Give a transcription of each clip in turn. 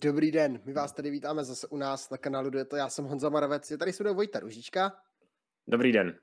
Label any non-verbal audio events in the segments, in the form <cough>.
Dobrý den, my vás tady vítáme zase u nás na kanálu Dueto. Já jsem Honza Maravec, je tady se Vojta Ružička. Dobrý den.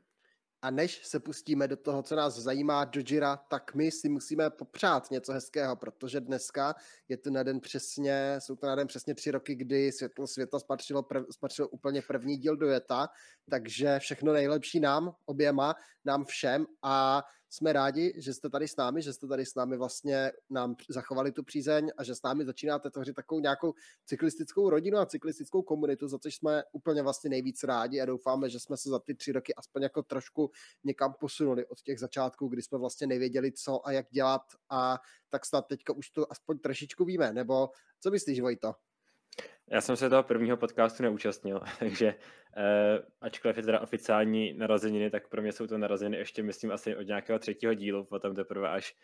A než se pustíme do toho, co nás zajímá, do Jira, tak my si musíme popřát něco hezkého, protože dneska je to na den přesně, jsou to na den přesně tři roky, kdy Světlo světa spatřilo, prv, spatřilo úplně první díl Dueta, takže všechno nejlepší nám, oběma, nám všem a jsme rádi, že jste tady s námi, že jste tady s námi vlastně nám zachovali tu přízeň a že s námi začínáte tvořit takovou nějakou cyklistickou rodinu a cyklistickou komunitu, za což jsme úplně vlastně nejvíc rádi a doufáme, že jsme se za ty tři roky aspoň jako trošku někam posunuli od těch začátků, kdy jsme vlastně nevěděli, co a jak dělat a tak snad teďka už to aspoň trošičku víme, nebo co myslíš, Vojto? Já jsem se toho prvního podcastu neúčastnil, <laughs> takže eh, ačkoliv je teda oficiální narozeniny, tak pro mě jsou to narozeniny ještě, myslím, asi od nějakého třetího dílu, potom teprve až.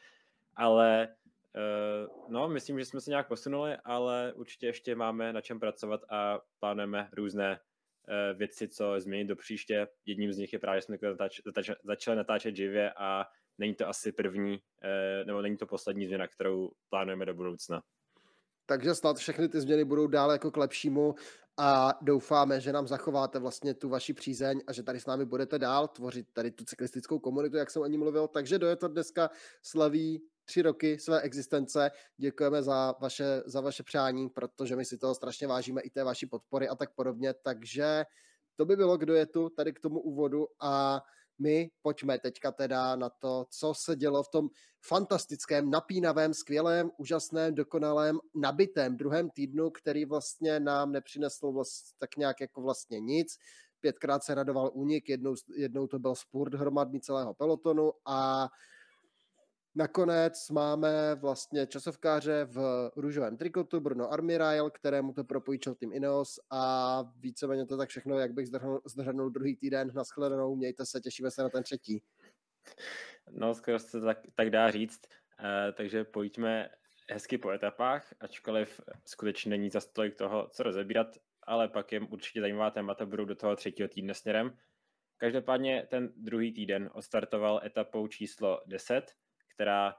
Ale eh, no, myslím, že jsme se nějak posunuli, ale určitě ještě máme na čem pracovat a plánujeme různé eh, věci, co změnit do příště. Jedním z nich je právě, že jsme zatač, zatač, začali natáčet živě a není to asi první, eh, nebo není to poslední změna, kterou plánujeme do budoucna takže snad všechny ty změny budou dále jako k lepšímu a doufáme, že nám zachováte vlastně tu vaši přízeň a že tady s námi budete dál tvořit tady tu cyklistickou komunitu, jak jsem o ní mluvil. Takže do je to dneska slaví tři roky své existence. Děkujeme za vaše, za vaše přání, protože my si toho strašně vážíme i té vaší podpory a tak podobně. Takže to by bylo, kdo je tu tady k tomu úvodu a my pojďme teďka teda na to, co se dělo v tom fantastickém, napínavém, skvělém, úžasném, dokonalém, nabitém druhém týdnu, který vlastně nám nepřinesl vlast, tak nějak jako vlastně nic. Pětkrát se radoval únik, jednou, jednou to byl spurt hromadný celého pelotonu a Nakonec máme vlastně časovkáře v růžovém trikotu Bruno Armirail, kterému to propůjčil tým Ineos a víceméně to tak všechno, jak bych zdrhnul druhý týden. Naschledanou, mějte se, těšíme se na ten třetí. No, skoro se tak, tak dá říct, uh, takže pojďme hezky po etapách, ačkoliv skutečně není za tolik toho, co rozebírat, ale pak je určitě zajímavá témata, budou do toho třetího týdne směrem. Každopádně ten druhý týden ostartoval etapou číslo 10, která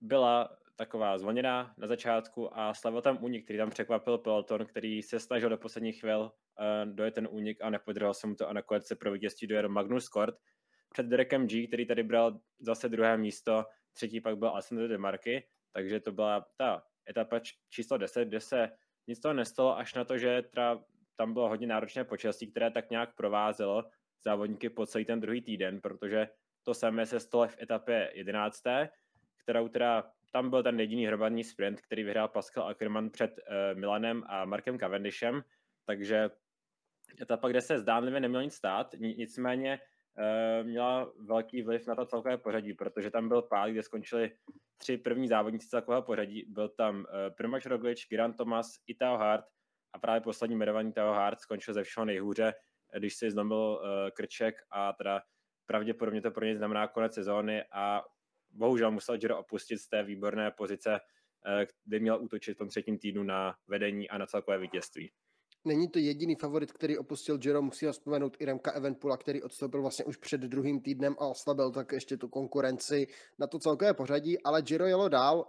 byla taková zvoněná na začátku a slavil tam únik, který tam překvapil peloton, který se snažil do posledních chvil uh, dojet ten únik a nepodařilo se mu to a nakonec se pro vítězství dojel Magnus Kort. Před Derekem G, který tady bral zase druhé místo, třetí pak byl Alessandro De Marky, takže to byla ta etapa číslo 10, kde se nic toho nestalo, až na to, že tam bylo hodně náročné počasí, které tak nějak provázelo závodníky po celý ten druhý týden, protože to samé se stalo v etapě 11, kterou teda tam byl ten jediný hromadný sprint, který vyhrál Pascal Ackermann před uh, Milanem a Markem Cavendishem, takže etapa, kde se zdánlivě neměl nic stát, nicméně uh, měla velký vliv na to celkové pořadí, protože tam byl pád, kde skončili tři první závodníci celkového pořadí. Byl tam uh, Primož Roglič, Giran Thomas i Teo Hart a právě poslední jmenovaný Teo Hart skončil ze všeho nejhůře, když si zlomil uh, krček a teda pravděpodobně to pro ně znamená konec sezóny a bohužel musel Giro opustit z té výborné pozice, eh, kde měl útočit v tom třetím týdnu na vedení a na celkové vítězství. Není to jediný favorit, který opustil Giro, musíme vzpomenout i Remka Evenpula, který odstoupil vlastně už před druhým týdnem a oslabil tak ještě tu konkurenci na to celkové pořadí, ale Giro jelo dál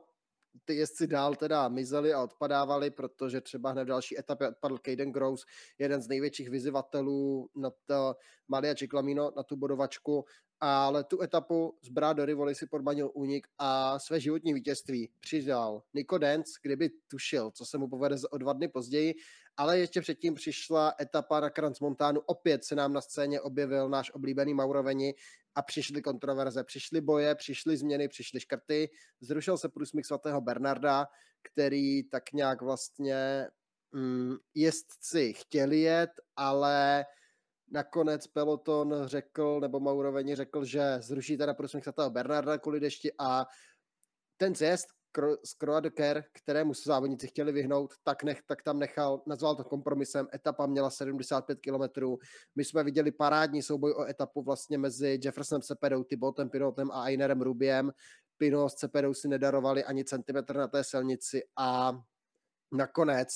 ty jezdci dál teda mizeli a odpadávali, protože třeba hned v další etapě odpadl Caden Gross, jeden z největších vyzývatelů na to Malia Ciclamino, na tu bodovačku, ale tu etapu z do Rivoli si podmanil únik a své životní vítězství přidal Nico Dance, kdyby tušil, co se mu povede o dva dny později, ale ještě předtím přišla etapa na Kranz Montánu, opět se nám na scéně objevil náš oblíbený Mauroveni a přišly kontroverze, přišly boje, přišly změny, přišly škrty, zrušil se průsmyk svatého Bernarda, který tak nějak vlastně mm, jezdci chtěli jet, ale nakonec peloton řekl, nebo Mauroveni řekl, že zruší teda průsmyk svatého Bernarda kvůli dešti a ten zjezd z Croix de Ker, kterému se závodníci chtěli vyhnout, tak, nech, tak tam nechal, nazval to kompromisem, etapa měla 75 km. My jsme viděli parádní souboj o etapu vlastně mezi Jeffersonem Cepedou, Tibotem Pinotem a Ainerem Rubiem. Pino s Cepedou si nedarovali ani centimetr na té silnici a nakonec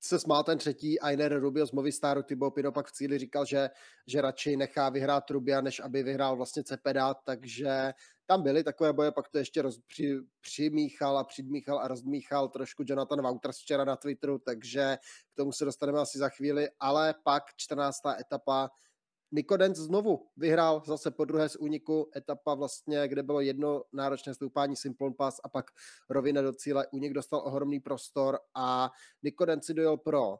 se smál ten třetí Ainer Rubio z Movistaru, Tybo Pino pak v cíli říkal, že, že radši nechá vyhrát Rubia, než aby vyhrál vlastně Cepeda, takže tam byly takové boje, pak to ještě roz, při, přimíchal a přidmíchal a rozdmíchal trošku Jonathan Wouters včera na Twitteru, takže k tomu se dostaneme asi za chvíli, ale pak 14. etapa Nikodens znovu vyhrál zase po druhé z úniku etapa vlastně, kde bylo jedno náročné stoupání Simplon Pass a pak rovina do cíle. Únik dostal ohromný prostor a Nikodens si dojel pro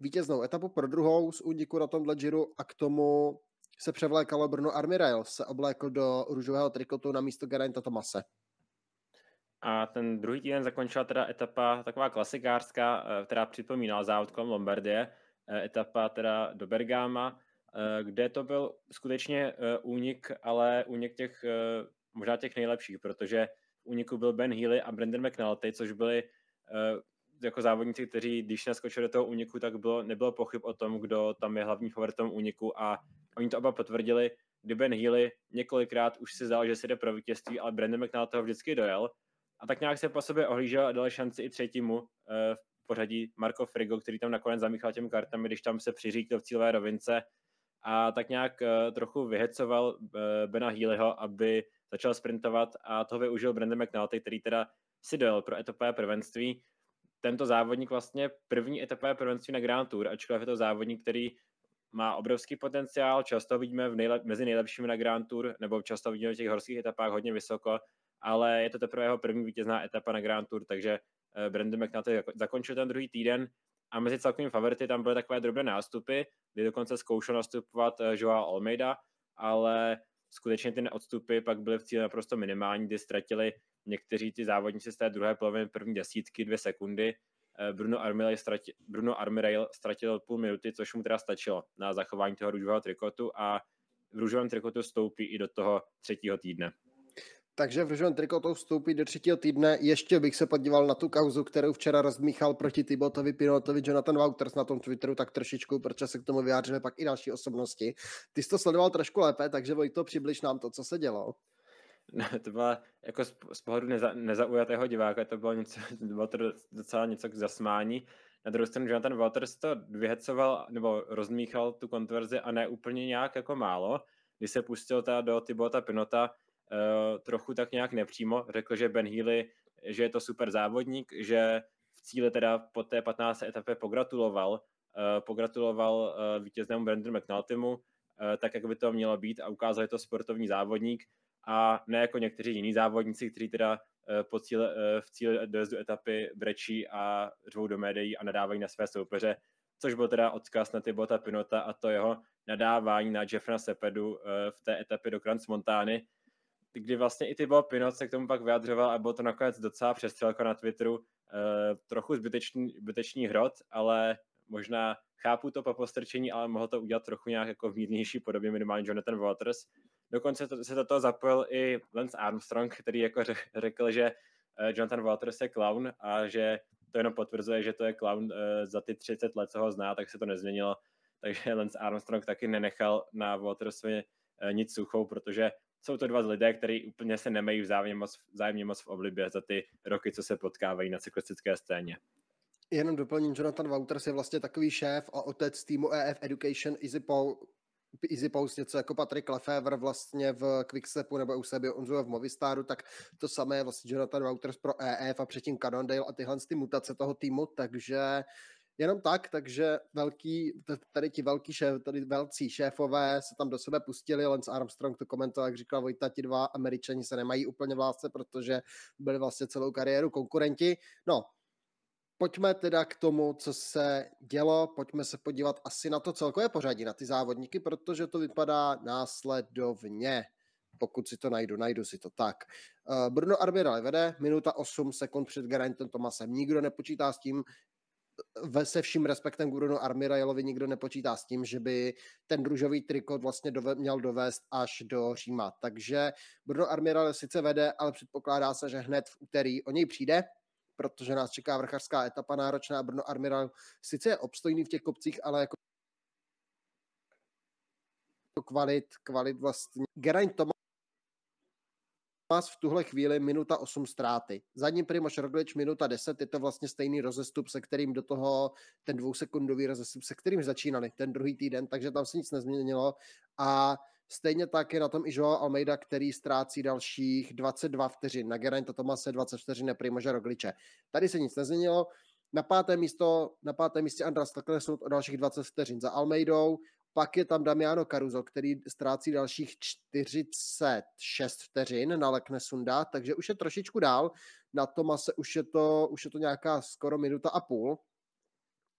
vítěznou etapu, pro druhou z úniku na tomhle džiru a k tomu se převlékalo Bruno Armirail, se oblékl do růžového trikotu na místo Geraint Tomase. A ten druhý týden zakončila teda etapa taková klasikářská, eh, která připomínala závod kolem Lombardie, eh, etapa teda do Bergama, kde to byl skutečně únik, ale únik těch možná těch nejlepších, protože v úniku byl Ben Healy a Brandon McNulty, což byli jako závodníci, kteří když naskočili do toho úniku, tak bylo, nebylo pochyb o tom, kdo tam je hlavní favoritem úniku a oni to oba potvrdili, kdy Ben Healy několikrát už si zdal, že si jde pro vítězství, ale Brandon McNulty toho vždycky dojel. A tak nějak se po sobě ohlížel a dal šanci i třetímu eh, v pořadí Marco Frigo, který tam nakonec zamíchal těm kartami, když tam se přiříkl v cílové rovince a tak nějak eh, trochu vyhecoval eh, Bena Healyho, aby začal sprintovat a toho využil Brandon McNulty, který teda si dojel pro etapové prvenství. Tento závodník vlastně první etapové prvenství na Grand Tour, ačkoliv je to závodník, který má obrovský potenciál, často vidíme v nejlep, mezi nejlepšími na Grand Tour, nebo často vidíme v těch horských etapách hodně vysoko, ale je to teprve jeho první vítězná etapa na Grand Tour, takže eh, Brandon McNulty zakončil ten druhý týden a mezi celkovými favority tam byly takové drobné nástupy, kdy dokonce zkoušel nastupovat eh, Joao Almeida, ale skutečně ty odstupy pak byly v cíli naprosto minimální, kdy ztratili někteří ty závodníci z té druhé poloviny první desítky, dvě sekundy. Eh, Bruno Armirail, ztratil, Bruno ztratil půl minuty, což mu teda stačilo na zachování toho růžového trikotu a v růžovém trikotu stoupí i do toho třetího týdne. Takže v růžovém trikotu vstoupí do třetího týdne. Ještě bych se podíval na tu kauzu, kterou včera rozmíchal proti Tibotovi, Pinotovi, Jonathan Wouters na tom Twitteru, tak trošičku, protože se k tomu vyjádřili pak i další osobnosti. Ty jsi to sledoval trošku lépe, takže Vojto, přibliž nám to, co se dělo. No, to byla jako z, z pohledu neza, nezaujatého diváka, to bylo, něco, <laughs> bylo to docela něco k zasmání. Na druhou stranu Jonathan Waters to vyhecoval nebo rozmíchal tu kontroverzi a ne úplně nějak jako málo. Když se pustil ta do Tibota Pinota, trochu tak nějak nepřímo, řekl, že Ben Healy, že je to super závodník, že v cíli teda po té 15. etapě pogratuloval, uh, pogratuloval uh, vítěznému Brandonu McNultymu, tak, jak by to mělo být a ukázal, že je to sportovní závodník a ne jako někteří jiní závodníci, kteří teda po cíle, v cíli dojezdu etapy brečí a řvou do médií a nadávají na své soupeře, což byl teda odkaz na Tibota Pinota a to jeho nadávání na Jeffrena Sepedu v té etapě do Crans Montány, kdy vlastně i Thibaut Pinot se k tomu pak vyjadřoval a bylo to nakonec docela přestřelka na Twitteru, e, trochu zbytečný, zbytečný hrot, ale možná chápu to po postrčení, ale mohl to udělat trochu nějak jako v mírnější podobě minimálně Jonathan Waters. Dokonce to, se do toho zapojil i Lance Armstrong, který jako řekl, že eh, Jonathan Waters je clown a že to jenom potvrzuje, že to je clown uh, za ty 30 let, co ho zná, tak se to nezměnilo. Takže Lance Armstrong taky nenechal na Watersovi nic suchou, protože jsou to dva lidé, kteří úplně se nemají vzájemně moc, vzájemně moc v oblibě za ty roky, co se potkávají na cyklistické scéně. Jenom doplním, Jonathan Wouters je vlastně takový šéf a otec týmu EF Education Easy Paul, Easy Post, něco jako Patrick Lefevre vlastně v Quickstepu nebo u sebe Onzua v Movistaru, tak to samé je vlastně Jonathan Wouters pro EF a předtím Cannondale a tyhle ty mutace toho týmu, takže jenom tak, takže velký, tady ti velký šéf, tady velcí šéfové se tam do sebe pustili, Lance Armstrong to komentoval, jak říkal Vojta, ti dva američani se nemají úplně v lásce, protože byli vlastně celou kariéru konkurenti. No, pojďme teda k tomu, co se dělo, pojďme se podívat asi na to celkové pořadí, na ty závodníky, protože to vypadá následovně pokud si to najdu, najdu si to tak. Uh, Bruno Arbirale vede, minuta 8 sekund před Garantem Tomasem. Nikdo nepočítá s tím, ve se vším respektem k Bruno Armirailovi nikdo nepočítá s tím, že by ten družový trikot vlastně dove, měl dovést až do Říma. Takže Bruno Armirail sice vede, ale předpokládá se, že hned v úterý o něj přijde, protože nás čeká vrchařská etapa náročná. Bruno Armirail sice je obstojný v těch kopcích, ale jako kvalit, kvalit vlastně. Geraint Thomas Tomas v tuhle chvíli minuta 8 ztráty. Za ním Primoš Roglič minuta 10, je to vlastně stejný rozestup, se kterým do toho ten dvousekundový rozestup, se kterým začínali ten druhý týden, takže tam se nic nezměnilo a Stejně tak je na tom i Joao Almeida, který ztrácí dalších 22 vteřin. Na Geraint Tomase 20 vteřin Primože Rogliče. Tady se nic nezměnilo. Na páté místo, na páté místě Andras klesnut o dalších 20 vteřin za Almeidou. Pak je tam Damiano Caruso, který ztrácí dalších 46 vteřin na Lekne Sunda, takže už je trošičku dál. Na Tomase už je to, už je to nějaká skoro minuta a půl.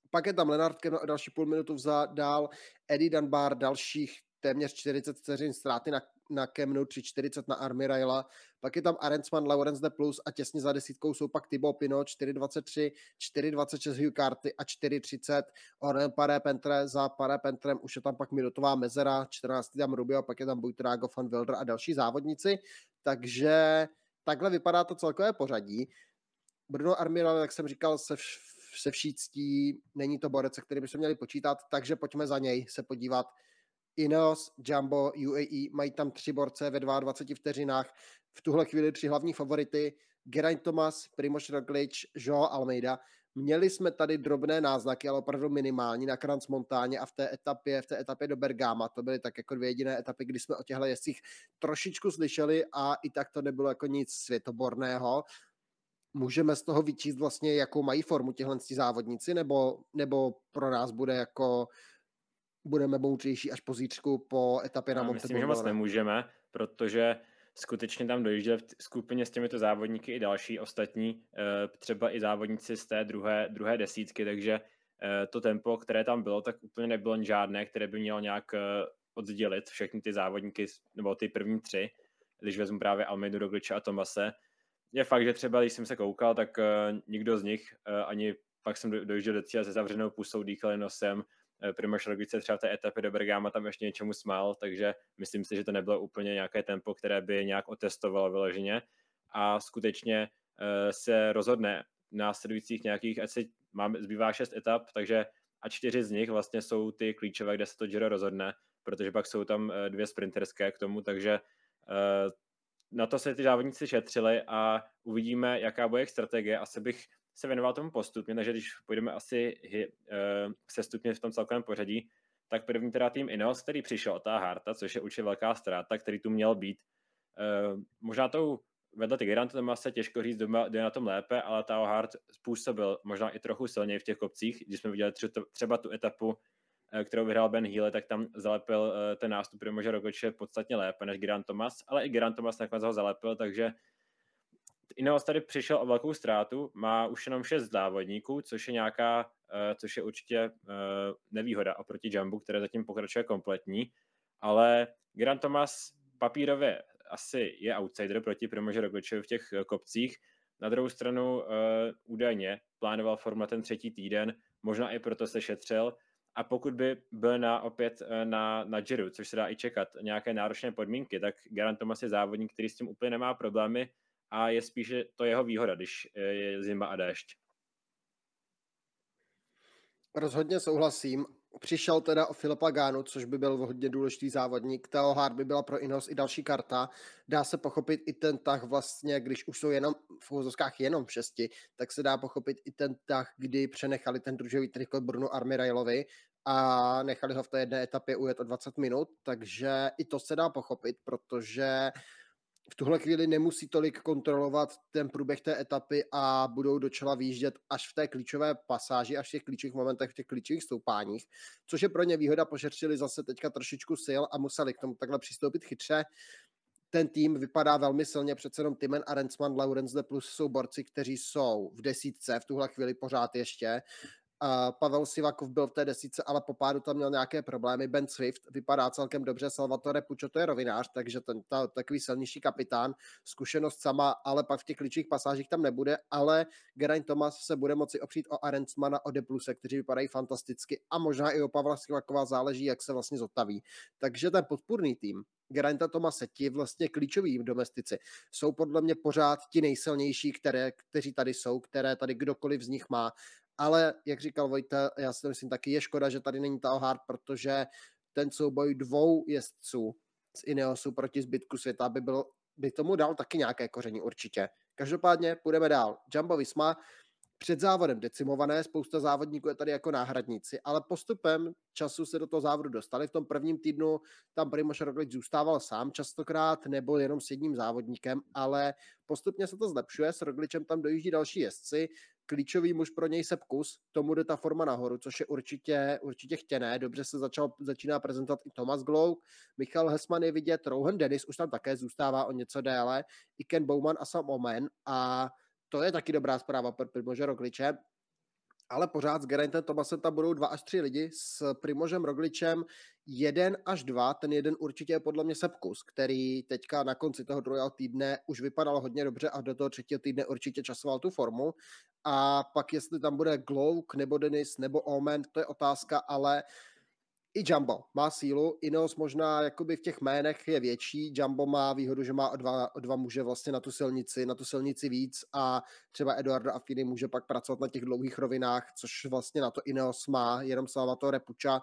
Pak je tam Lenard další půl minutu vzad dál, Eddie Dunbar dalších téměř 40 vteřin ztráty na, na Kemnu, 3,40 na Armiraila, pak je tam Arensman, Lawrence de Plus a těsně za desítkou jsou pak Thibaut Pinot, 4,23, 4,26 Hugh Carty a 4,30 Orem Paré Pentre, za Paré Pentrem už je tam pak minutová mezera, 14 tam Rubio, pak je tam Buitrago, Van Wilder a další závodníci, takže takhle vypadá to celkové pořadí. Bruno Armirail, jak jsem říkal, se, vš- se vší ctí, není to borec, se kterým bychom měli počítat, takže pojďme za něj se podívat, Ineos, Jumbo, UAE, mají tam tři borce ve 22 vteřinách. V tuhle chvíli tři hlavní favority, Geraint Thomas, Primož Roglic, Joao Almeida. Měli jsme tady drobné náznaky, ale opravdu minimální na Kranz Montáně a v té etapě, v té etapě do Bergama. To byly tak jako dvě jediné etapy, kdy jsme o těchto jezdcích trošičku slyšeli a i tak to nebylo jako nic světoborného. Můžeme z toho vyčíst vlastně, jakou mají formu těchto závodníci, nebo, nebo pro nás bude jako budeme moudřejší až po zítřku po etapě na Monte Myslím, že moc nemůžeme, protože skutečně tam dojížděl v skupině s těmito závodníky i další ostatní, eh, třeba i závodníci z té druhé, druhé desítky, takže eh, to tempo, které tam bylo, tak úplně nebylo žádné, které by mělo nějak eh, oddělit všechny ty závodníky, nebo ty první tři, když vezmu právě Almeidu, Rogliče a Tomase. Je fakt, že třeba, když jsem se koukal, tak nikdo z nich ani pak jsem dojížděl do cíle se zavřenou pusou, dýchali nosem, Eh, Primož Roglic třeba v té etapě do Bergama tam ještě něčemu smál, takže myslím si, že to nebylo úplně nějaké tempo, které by nějak otestovalo vyloženě a skutečně eh, se rozhodne následujících nějakých, ať si máme, zbývá šest etap, takže a čtyři z nich vlastně jsou ty klíčové, kde se to Giro rozhodne, protože pak jsou tam eh, dvě sprinterské k tomu, takže na to se ty závodníci šetřili a uvidíme, jaká bude jejich strategie. Asi bych se věnoval tomu postupně, takže když půjdeme asi uh, sestupně v tom celkovém pořadí, tak první teda tým Ineos, který přišel od Harta, což je určitě velká ztráta, který tu měl být. Uh, možná tou vedle Tigrantu to se těžko říct, kdo je na tom lépe, ale Tao Hart způsobil možná i trochu silněji v těch kopcích. Když jsme viděli třeba tu etapu, eh, kterou vyhrál Ben Healy, tak tam zalepil ten nástup Primože Rogoče podstatně lépe než Grant Thomas, ale i Grant Thomas nakonec ho zalepil, takže Ineos tady přišel o velkou ztrátu, má už jenom šest závodníků, což je nějaká, uh, což je určitě uh, nevýhoda oproti Jumbu, které zatím pokračuje kompletní, ale Grant Thomas papírově asi je outsider proti Primože Rogličovi v těch uh, kopcích, na druhou stranu údajně plánoval forma ten třetí týden, možná i proto se šetřil, a pokud by byl na, opět na, na Giro, což se dá i čekat, nějaké náročné podmínky, tak Garant Thomas je závodník, který s tím úplně nemá problémy, a je spíše to jeho výhoda, když eh, je zima a déšť. Rozhodně souhlasím. Přišel teda o Filipa Gánu, což by byl hodně důležitý závodník. Teo Hart by byla pro Inos i další karta. Dá se pochopit i ten tah vlastně, když už jsou jenom v úvozovkách jenom v šesti, tak se dá pochopit i ten tah, kdy přenechali ten družový trikot Bruno Armirailovi a nechali ho v té jedné etapě ujet o 20 minut, takže i to se dá pochopit, protože v tuhle chvíli nemusí tolik kontrolovat ten průběh té etapy a budou do čela výjíždět až v té klíčové pasáži, až v těch klíčových momentech, v těch klíčových stoupáních, což je pro ně výhoda, pošetřili zase teďka trošičku sil a museli k tomu takhle přistoupit chytře. Ten tým vypadá velmi silně, přece jenom Timen a Rensman, Laurens de Plus jsou borci, kteří jsou v desítce v tuhle chvíli pořád ještě. Pavel Sivakov byl v té desíce, ale po pádu tam měl nějaké problémy. Ben Swift vypadá celkem dobře, Salvatore Pučo to je rovinář, takže ten ta, takový silnější kapitán, zkušenost sama, ale pak v těch klíčových pasážích tam nebude, ale Geraint Thomas se bude moci opřít o Arendsmana, o Depluse, kteří vypadají fantasticky a možná i o Pavla Sivakova záleží, jak se vlastně zotaví. Takže ten podpůrný tým Gerainta Tomase, ti vlastně klíčoví domestici, jsou podle mě pořád ti nejsilnější, které, kteří tady jsou, které tady kdokoliv z nich má ale jak říkal Vojta, já si to myslím taky, je škoda, že tady není Hart, protože ten souboj dvou jezdců z Ineosu proti zbytku světa by byl by tomu dal taky nějaké koření určitě. Každopádně půjdeme dál. Jumbo Visma před závodem decimované, spousta závodníků je tady jako náhradníci, ale postupem času se do toho závodu dostali. V tom prvním týdnu tam Primoš Roglic zůstával sám častokrát, nebo jenom s jedním závodníkem, ale postupně se to zlepšuje, s Rogličem tam dojíždí další jezdci, klíčový muž pro něj Sepkus, tomu jde ta forma nahoru, což je určitě, určitě chtěné, dobře se začal, začíná prezentovat i Thomas Glow, Michal Hesman je vidět, Rohan Dennis už tam také zůstává o něco déle, i Ken Bowman a Sam Omen. A to je taky dobrá zpráva pro Primože Rogliče, ale pořád s Gerantem Tomasem tam budou dva až tři lidi, s Primožem Rogličem jeden až dva, ten jeden určitě je podle mě Sepkus, který teďka na konci toho druhého týdne už vypadal hodně dobře a do toho třetího týdne určitě časoval tu formu. A pak jestli tam bude Glouk nebo Denis nebo Omen, to je otázka, ale i Jumbo má sílu, Ineos možná jakoby v těch jménech je větší, Jumbo má výhodu, že má o dva, o dva muže vlastně na tu silnici, na tu silnici víc a třeba Eduardo Affini může pak pracovat na těch dlouhých rovinách, což vlastně na to Ineos má, jenom Salvatore Puča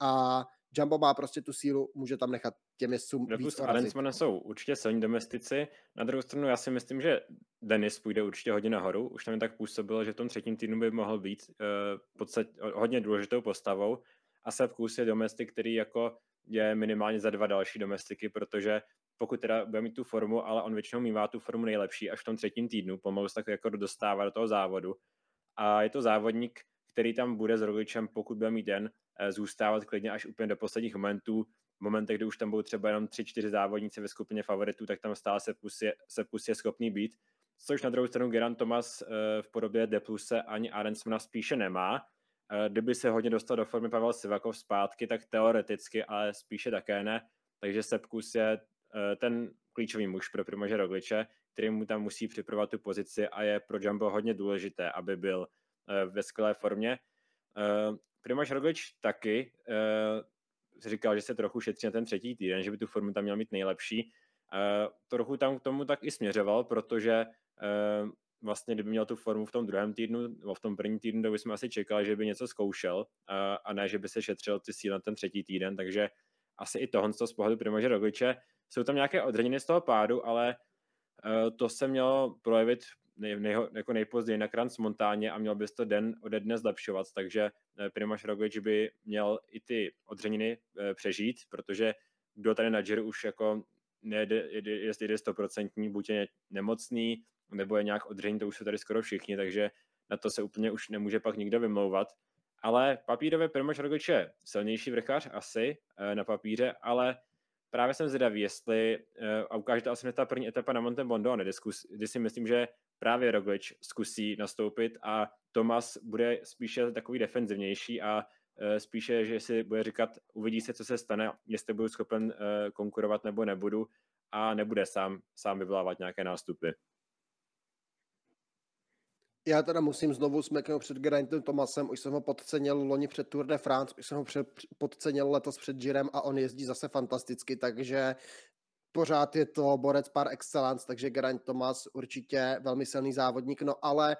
a Jumbo má prostě tu sílu, může tam nechat těm jezdcům víc Arensmanem jsou určitě silní domestici. Na druhou stranu já si myslím, že Denis půjde určitě hodně nahoru. Už tam jen tak působilo, že v tom třetím týdnu by mohl být uh, v podstatě hodně důležitou postavou a Sepp Kus je domestik, který jako je minimálně za dva další domestiky, protože pokud teda bude mít tu formu, ale on většinou mývá tu formu nejlepší až v tom třetím týdnu, pomalu se tak jako dostává do toho závodu. A je to závodník, který tam bude s Rogličem, pokud bude mít den, eh, zůstávat klidně až úplně do posledních momentů. V momentech, kdy už tam budou třeba jenom 3-4 závodníci ve skupině favoritů, tak tam stále se pus je, se pus je schopný být. Což na druhou stranu Geran Thomas eh, v podobě Depluse ani Arensmana spíše nemá, kdyby se hodně dostal do formy Pavel Sivakov zpátky, tak teoreticky, ale spíše také ne. Takže Sepkus je eh, ten klíčový muž pro Primože Rogliče, který mu tam musí připravovat tu pozici a je pro Jumbo hodně důležité, aby byl eh, ve skvělé formě. Primož Roglič taky říkal, že se trochu šetří na ten třetí týden, že by tu formu tam měl mít nejlepší. Trochu tam k tomu tak i směřoval, protože vlastně, kdyby měl tu formu v tom druhém týdnu, nebo v tom prvním týdnu, tak bychom asi čekali, že by něco zkoušel a, a ne, že by se šetřil ty síly na ten třetí týden, takže asi i tohle z pohledu Primože Rogliče. Jsou tam nějaké odřeniny z toho pádu, ale uh, to se mělo projevit nej, nej, jako nejpozději na Kranz Montáně a měl by to den ode dne zlepšovat, takže uh, Primož Roglič by měl i ty odřeniny uh, přežít, protože kdo tady na Giro už jako nejde, jestli jde stoprocentní, buď je nemocný, nebo je nějak odření, to už jsou tady skoro všichni, takže na to se úplně už nemůže pak nikdo vymlouvat. Ale papírově Primož Roglič je silnější vrchář asi eh, na papíře, ale právě jsem zvědavý, jestli, eh, a ukáže to asi ta první etapa na Monte zkus, kdy si myslím, že právě Roglič zkusí nastoupit a Tomas bude spíše takový defenzivnější a eh, spíše, že si bude říkat, uvidí se, co se stane, jestli budu schopen konkurovat nebo nebudu a nebude sám, sám vyvolávat nějaké nástupy. Já teda musím znovu smeknout před Gerantem Tomasem, už jsem ho podcenil loni před Tour de France, už jsem ho před, podcenil letos před Girem a on jezdí zase fantasticky, takže pořád je to borec par excellence, takže Geraint Tomas určitě velmi silný závodník, no ale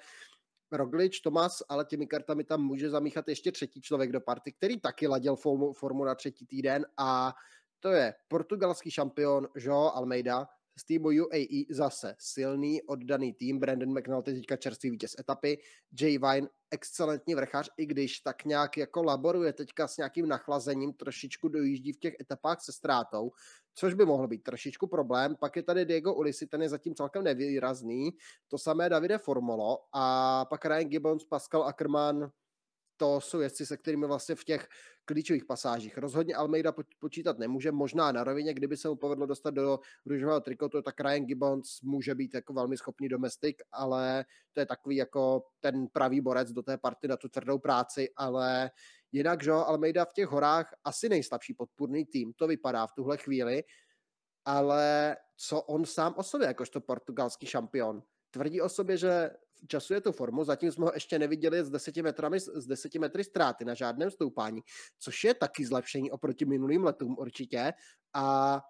Roglič, Tomas, ale těmi kartami tam může zamíchat ještě třetí člověk do party, který taky ladil formu, formu na třetí týden a to je portugalský šampion João Almeida, z týmu UAE zase silný, oddaný tým. Brandon McNulty teďka čerstvý vítěz etapy. Jay Vine, excelentní vrchař, i když tak nějak jako laboruje teďka s nějakým nachlazením, trošičku dojíždí v těch etapách se ztrátou, což by mohl být trošičku problém. Pak je tady Diego Ulisi, ten je zatím celkem nevýrazný. To samé Davide Formolo a pak Ryan Gibbons, Pascal Ackermann, to jsou jezdci, se kterými vlastně v těch klíčových pasážích. Rozhodně Almeida počítat nemůže, možná na rovině, kdyby se mu povedlo dostat do růžového trikotu, tak Ryan Gibbons může být jako velmi schopný domestik, ale to je takový jako ten pravý borec do té party na tu tvrdou práci, ale jinak, že Almeida v těch horách asi nejslabší podpůrný tým, to vypadá v tuhle chvíli, ale co on sám o sobě, jakožto portugalský šampion, tvrdí o sobě, že časuje tu formu, zatím jsme ho ještě neviděli s 10 metrami, s 10 metry ztráty na žádném stoupání, což je taky zlepšení oproti minulým letům určitě a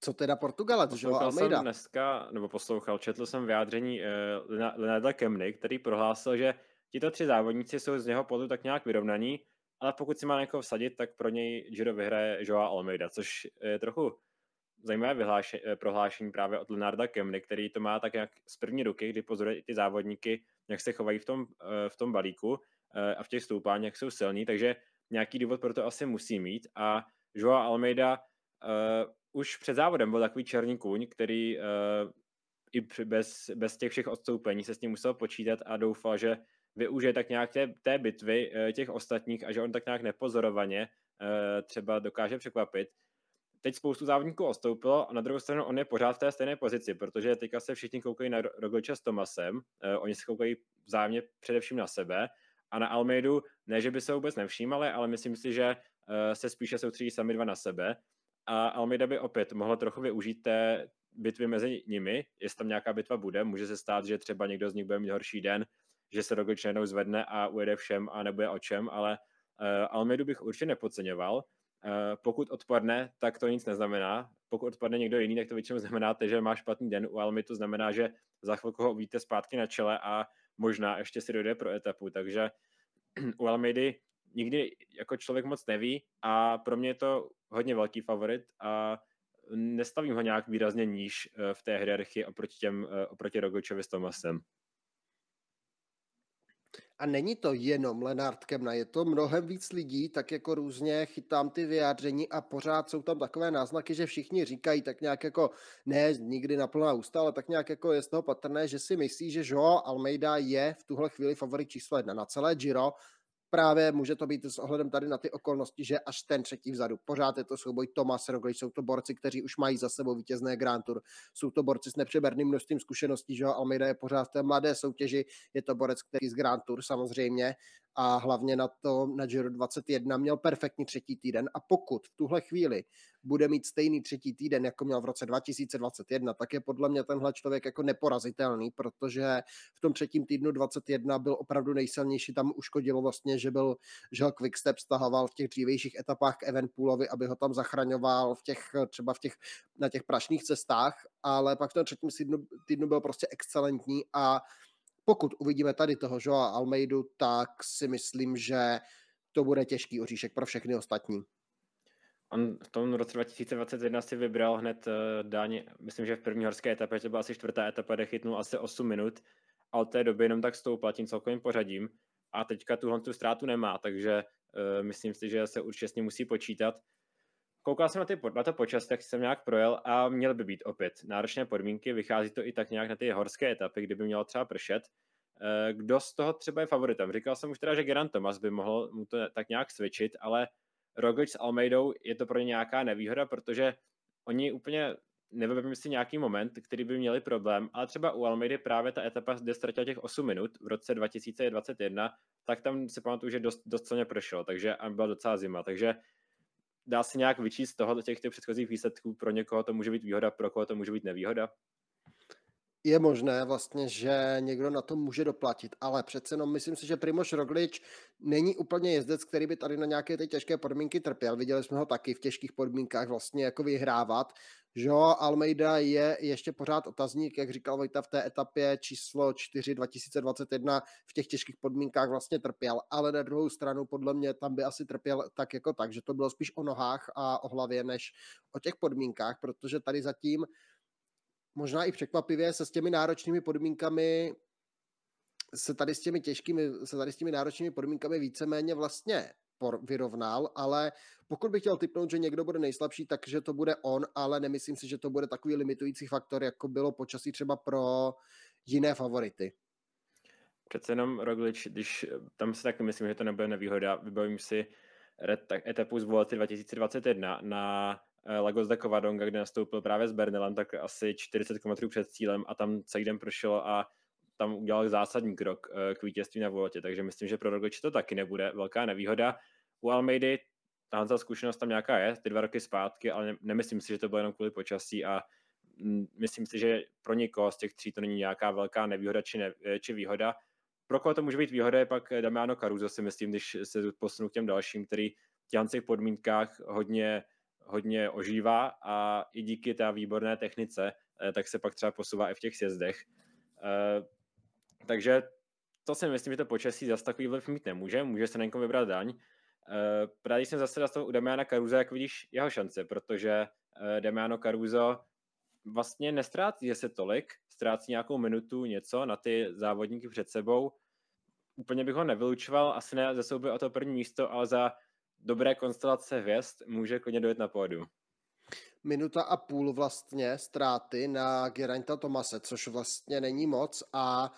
co teda Portugalec, že Almeida? jsem dneska, nebo poslouchal, četl jsem vyjádření uh, Leonarda Kemny, který prohlásil, že tito tři závodníci jsou z něho pohledu tak nějak vyrovnaní, ale pokud si má někoho vsadit, tak pro něj Giro vyhraje Joa Almeida, což je trochu zajímavé vyhláše, eh, prohlášení právě od Lenarda Kemny, který to má tak jak z první ruky, kdy pozoruje ty závodníky, jak se chovají v tom, eh, v tom balíku a v těch stoupáních, jak jsou silní, takže nějaký důvod pro to asi musí mít a Joao Almeida uh, už před závodem byl takový černý kůň, který uh, i bez, bez těch všech odstoupení se s ním musel počítat a doufal, že využije tak nějak té, té bitvy uh, těch ostatních a že on tak nějak nepozorovaně uh, třeba dokáže překvapit. Teď spoustu závodníků odstoupilo a na druhou stranu on je pořád v té stejné pozici, protože teďka se všichni koukají na Rogliče s Tomasem, uh, oni se koukají vzájemně především na sebe a na Almeidu ne, že by se vůbec nevšímali, ale myslím si, že uh, se spíše soustředí sami dva na sebe a Almeida by opět mohla trochu využít té bitvy mezi nimi, jestli tam nějaká bitva bude, může se stát, že třeba někdo z nich bude mít horší den, že se Roglič najednou zvedne a ujede všem a nebude o čem, ale uh, Almeidu bych určitě nepodceňoval. Uh, pokud odpadne, tak to nic neznamená. Pokud odpadne někdo jiný, tak to většinou znamená, že má špatný den. U Almy to znamená, že za chvilku ho uvidíte zpátky na čele a možná ještě si dojde pro etapu. Takže u Almeidy nikdy jako člověk moc neví a pro mě je to hodně velký favorit a nestavím ho nějak výrazně níž eh, v té hierarchii oproti, těm, eh, oproti Rogočovi s Tomasem. A není to jenom Lenard Kemna, je to mnohem víc lidí, tak jako různě chytám ty vyjádření a pořád jsou tam takové náznaky, že všichni říkají tak nějak jako, ne nikdy na plná ústa, ale tak nějak jako je z toho patrné, že si myslí, že Joao Almeida je v tuhle chvíli favorit číslo jedna na celé Giro právě může to být s ohledem tady na ty okolnosti, že až ten třetí vzadu. Pořád je to souboj Tomas Roglič, jsou to borci, kteří už mají za sebou vítězné Grand Tour, jsou to borci s nepřeberným množstvím zkušeností, že Almeida je pořád v té mladé soutěži, je to borec, který z Grand Tour samozřejmě a hlavně na to na Giro 21 měl perfektní třetí týden. A pokud v tuhle chvíli bude mít stejný třetí týden, jako měl v roce 2021, tak je podle mě tenhle člověk jako neporazitelný, protože v tom třetím týdnu 21 byl opravdu nejsilnější, tam uškodilo vlastně, že byl, že ho Quickstep stahoval v těch dřívějších etapách k Evenpoolovi, aby ho tam zachraňoval v těch, třeba v těch, na těch prašných cestách, ale pak v tom třetím týdnu, týdnu byl prostě excelentní a pokud uvidíme tady toho Joa Almeidu, tak si myslím, že to bude těžký oříšek pro všechny ostatní. On v tom roce 2021 si vybral hned uh, daň, myslím, že v první horské etapě, to byla asi čtvrtá etapa, kde chytnul asi 8 minut a od té doby jenom tak stoupal tím celkovým pořadím a teďka tuhle tu ztrátu nemá, takže uh, myslím si, že se určitě s ním musí počítat. Koukal jsem na, ty, na to počas, tak jsem nějak projel a měl by být opět náročné podmínky, vychází to i tak nějak na ty horské etapy, kdyby mělo třeba pršet. Eh, kdo z toho třeba je favoritem? Říkal jsem už teda, že Geran Thomas by mohl mu to tak nějak svičit, ale Roglič s Almeidou je to pro ně nějaká nevýhoda, protože oni úplně nevybavím si nějaký moment, který by měli problém, ale třeba u Almeidy právě ta etapa, kde ztratil těch 8 minut v roce 2021, tak tam si pamatuju, že dost, dost silně prošel, takže a byla docela zima, takže dá se nějak vyčíst z toho těch, těch předchozích výsledků, pro někoho to může být výhoda, pro koho to může být nevýhoda? Je možné vlastně, že někdo na to může doplatit, ale přece jenom myslím si, že Primoš Roglič není úplně jezdec, který by tady na nějaké ty těžké podmínky trpěl. Viděli jsme ho taky v těžkých podmínkách vlastně jako vyhrávat. Že Almeida je ještě pořád otazník, jak říkal Vojta v té etapě číslo 4 2021 v těch těžkých podmínkách vlastně trpěl, ale na druhou stranu podle mě tam by asi trpěl tak jako tak, že to bylo spíš o nohách a o hlavě než o těch podmínkách, protože tady zatím možná i překvapivě se s těmi náročnými podmínkami se tady s těmi těžkými, se tady s těmi náročnými podmínkami víceméně vlastně vyrovnal, ale pokud bych chtěl typnout, že někdo bude nejslabší, takže to bude on, ale nemyslím si, že to bude takový limitující faktor, jako bylo počasí třeba pro jiné favority. Přece jenom Roglič, když tam si taky myslím, že to nebude nevýhoda, vybavím si etapu z Vuelty 2021 na Lagos de Covadonga, kde nastoupil právě s Bernelem, tak asi 40 km před cílem a tam celý den prošel a tam udělal zásadní krok eh, k vítězství na Vueltě, takže myslím, že pro Roglič to taky nebude velká nevýhoda. U Almeidy tahle zkušenost tam nějaká je, ty dva roky zpátky, ale nemyslím si, že to bylo jenom kvůli počasí a myslím si, že pro někoho z těch tří to není nějaká velká nevýhoda či, ne, eh, či výhoda. Pro koho to může být výhoda je pak Damiano Caruso, si myslím, když se posunu k těm dalším, který v těch podmínkách hodně hodně ožívá a i díky té výborné technice, eh, tak se pak třeba posouvá i v těch sjezdech. Eh, takže to si myslím, že to počasí zase takový vliv mít nemůže, může se na někomu vybrat daň. Eh, právě jsem zase dostal u Damiana Karuza, jak vidíš jeho šance, protože Damiano Caruso vlastně nestrácí se tolik, ztrácí nějakou minutu, něco na ty závodníky před sebou. Úplně bych ho nevylučoval, asi ne ze souboje o to první místo, ale za dobré konstelace hvězd může klidně dojet na pódu. Minuta a půl vlastně ztráty na Geraint'a Tomase, což vlastně není moc a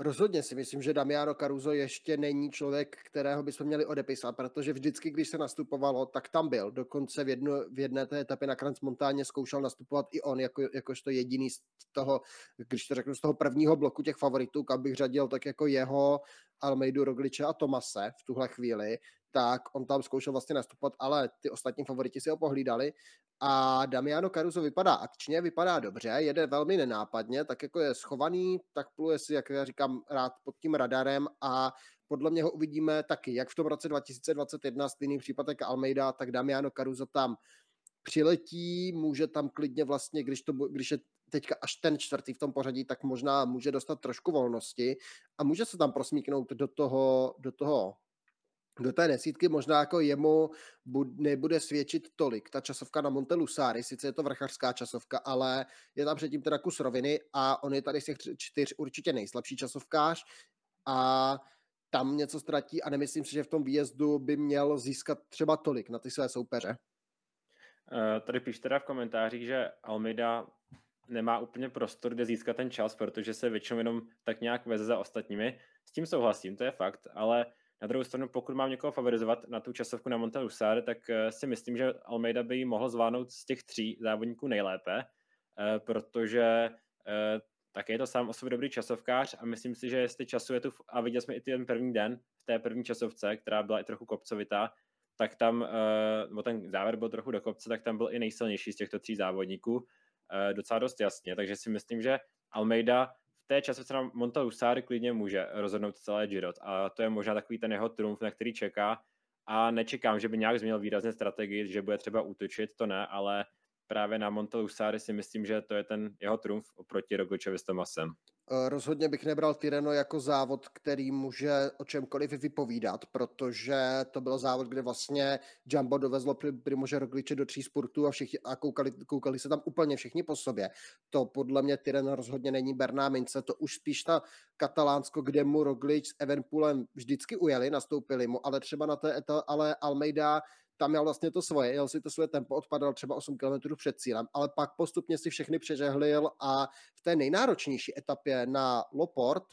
Rozhodně si myslím, že Damiano Caruso ještě není člověk, kterého bychom měli odepisat, protože vždycky, když se nastupovalo, tak tam byl. Dokonce v, jedno, v jedné té etapě na Transmontáně zkoušel nastupovat i on, jako, jakožto jediný z toho, když to řeknu, z toho prvního bloku těch favoritů, kam bych řadil tak jako jeho, Almeidu, Rogliče a Tomase v tuhle chvíli, tak on tam zkoušel vlastně nastupovat, ale ty ostatní favoriti si ho pohlídali. A Damiano Caruso vypadá akčně, vypadá dobře, jede velmi nenápadně, tak jako je schovaný, tak pluje si, jak já říkám, rád pod tím radarem. A podle mě ho uvidíme taky, jak v tom roce 2021 stejný případ jako Almeida, tak Damiano Caruso tam přiletí, může tam klidně vlastně, když, to, když je teďka až ten čtvrtý v tom pořadí, tak možná může dostat trošku volnosti a může se tam prosmíknout do toho, do toho do té desítky možná jako jemu nebude svědčit tolik. Ta časovka na Montelusari, sice je to vrchařská časovka, ale je tam předtím teda kus roviny a on je tady z těch čtyř určitě nejslabší časovkář a tam něco ztratí a nemyslím si, že v tom výjezdu by měl získat třeba tolik na ty své soupeře. Uh, tady píš teda v komentářích, že Almeida nemá úplně prostor, kde získat ten čas, protože se většinou jenom tak nějak veze za ostatními. S tím souhlasím, to je fakt, ale na druhou stranu, pokud mám někoho favorizovat na tu časovku na Monte Lusar, tak eh, si myslím, že Almeida by ji mohl zvládnout z těch tří závodníků nejlépe, eh, protože eh, také je to sám o sobě dobrý časovkář a myslím si, že jestli časuje tu, a viděli jsme i ten první den v té první časovce, která byla i trochu kopcovitá, tak tam, nebo ten závěr byl trochu do kopce, tak tam byl i nejsilnější z těchto tří závodníků, docela dost jasně, takže si myslím, že Almeida té časovce na Montalusari klidně může rozhodnout celé Girot a to je možná takový ten jeho trumf, na který čeká. A nečekám, že by nějak změnil výrazně strategii, že bude třeba útočit, to ne, ale právě na Montelusari si myslím, že to je ten jeho trumf oproti Rogličovi s Tomasem. Eh, rozhodně bych nebral Tireno jako závod, který může o čemkoliv vypovídat, protože to byl závod, kde vlastně Jumbo dovezlo Primože Rogliče do tří sportů a, všichni, a koukali, koukali se tam úplně všichni po sobě. To podle mě Tireno rozhodně není Berná mince, to už spíš ta Katalánsko, kde mu Roglič s Evenpoolem vždycky ujeli, nastoupili mu, ale třeba na té, ale Almeida tam měl vlastně to svoje, jel si to svoje tempo, odpadal třeba 8 km před cílem, ale pak postupně si všechny přežehlil a v té nejnáročnější etapě na Loport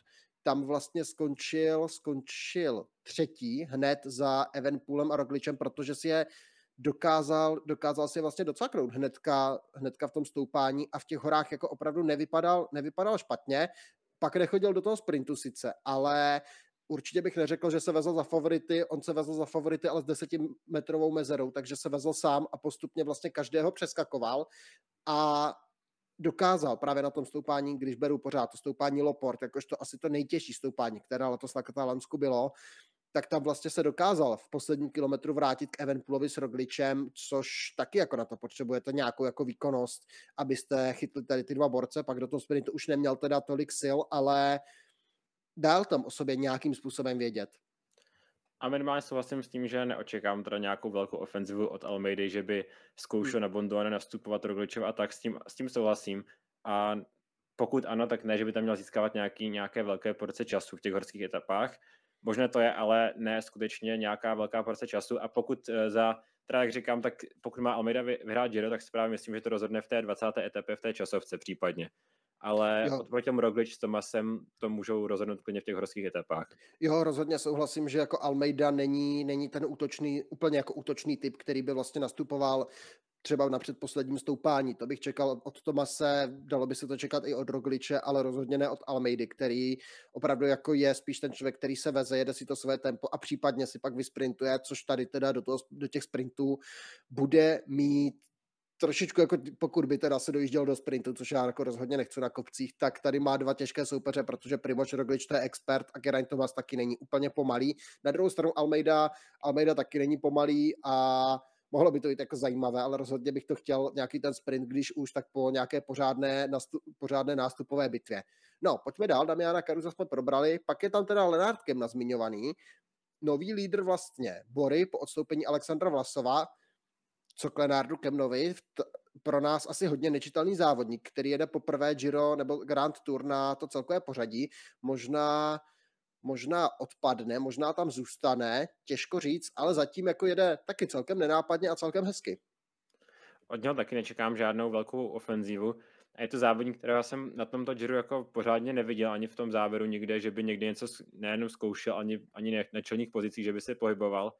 tam vlastně skončil, skončil třetí hned za Evenpoolem a Rogličem, protože si je dokázal, dokázal si je vlastně docaknout hnedka, hnedka v tom stoupání a v těch horách jako opravdu nevypadal, nevypadal špatně, pak nechodil do toho sprintu sice, ale určitě bych neřekl, že se vezl za favority, on se vezl za favority, ale s desetimetrovou mezerou, takže se vezl sám a postupně vlastně každého přeskakoval a dokázal právě na tom stoupání, když beru pořád to stoupání Loport, jakožto asi to nejtěžší stoupání, které letos na Katalánsku bylo, tak tam vlastně se dokázal v posledním kilometru vrátit k Evenpoolovi s Rogličem, což taky jako na to potřebujete nějakou jako výkonnost, abyste chytli tady ty dva borce, pak do toho sprintu už neměl teda tolik sil, ale dál tam o sobě nějakým způsobem vědět. A minimálně souhlasím s tím, že neočekám teda nějakou velkou ofenzivu od Almeidy, že by zkoušel hmm. na Bonduane nastupovat Rogličov a tak s tím, s tím souhlasím. A pokud ano, tak ne, že by tam měl získávat nějaký, nějaké velké porce času v těch horských etapách. Možná to je, ale ne skutečně nějaká velká porce času. A pokud eh, za, teda jak říkám, tak pokud má Almeida vyhrát Giro, tak si právě myslím, že to rozhodne v té 20. etapě v té časovce případně ale jo. oproti Roglič s Tomasem to můžou rozhodnout klidně v těch horských etapách. Jo, rozhodně souhlasím, že jako Almeida není, není ten útočný, úplně jako útočný typ, který by vlastně nastupoval třeba na předposledním stoupání. To bych čekal od Tomase, dalo by se to čekat i od Rogliče, ale rozhodně ne od Almeidy, který opravdu jako je spíš ten člověk, který se veze, jede si to své tempo a případně si pak vysprintuje, což tady teda do, toho, do těch sprintů bude mít trošičku jako pokud by teda se dojížděl do sprintu, což já jako rozhodně nechci na kopcích, tak tady má dva těžké soupeře, protože Primož Roglič to je expert a Geraint Thomas taky není úplně pomalý. Na druhou stranu Almeida, Almeida taky není pomalý a mohlo by to být jako zajímavé, ale rozhodně bych to chtěl nějaký ten sprint, když už tak po nějaké pořádné, nastup, pořádné nástupové bitvě. No, pojďme dál, Damiana Karuza jsme probrali, pak je tam teda Lenard Kemna zmiňovaný, nový lídr vlastně Bory po odstoupení Alexandra Vlasova, co Klenardu Kemnovi, pro nás asi hodně nečitelný závodník, který jede poprvé Giro nebo Grand Tour na to celkové pořadí. Možná možná odpadne, možná tam zůstane, těžko říct, ale zatím jako jede taky celkem nenápadně a celkem hezky. Od něho taky nečekám žádnou velkou ofenzívu. A je to závodník, kterého jsem na tomto Giro jako pořádně neviděl ani v tom závěru nikde, že by někdy něco nejenom zkoušel, ani, ani na čelních pozicích, že by se pohyboval,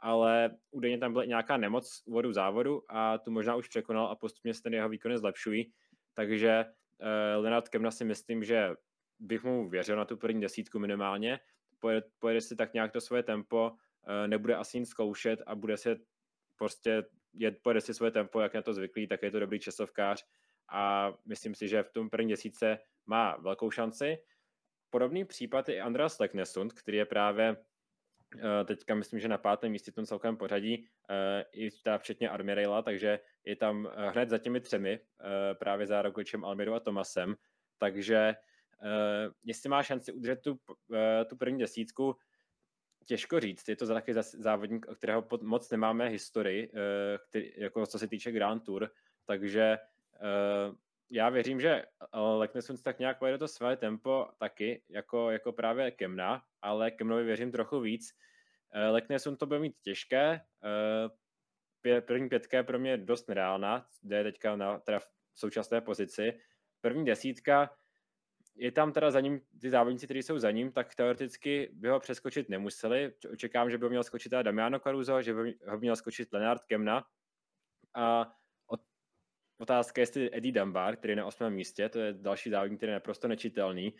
ale údajně tam byla nějaká nemoc úvodu závodu a tu možná už překonal a postupně se ten jeho výkony zlepšují. Takže uh, Leonard Kemna si myslím, že bych mu věřil na tu první desítku minimálně. Pojede, pojede si tak nějak to svoje tempo, uh, nebude asi nic zkoušet a bude se prostě jet, pojede si svoje tempo, jak na to zvyklý, tak je to dobrý časovkář a myslím si, že v tom první měsíce má velkou šanci. Podobný případ je Andreas Leknesund, který je právě teďka myslím, že na pátém místě tom celkovém pořadí, eh, i teda včetně Armirejla, takže je tam eh, hned za těmi třemi, právě za Rogličem, Almirou a Tomasem, takže jestli má šanci udržet tu, tu první desítku, těžko říct. Je to taky závodník, o kterého moc nemáme historii, který, jako co se týče Grand Tour, takže já věřím, že Leknesund tak nějak pojede to své tempo taky, jako, jako právě Kemna, ale Kemnovi věřím trochu víc. Uh, Leknesund to bude mít těžké, uh, první pětka je pro mě dost nereálná, kde je teďka na teda v současné pozici. První desítka, je tam teda za ním, ty závodníci, kteří jsou za ním, tak teoreticky by ho přeskočit nemuseli. Očekám, že by ho měl skočit teda Damiano Caruso, že by ho měl skočit Leonard Kemna. A Otázka je, jestli Eddie Dunbar, který je na osmém místě, to je další závodník, který je naprosto nečitelný.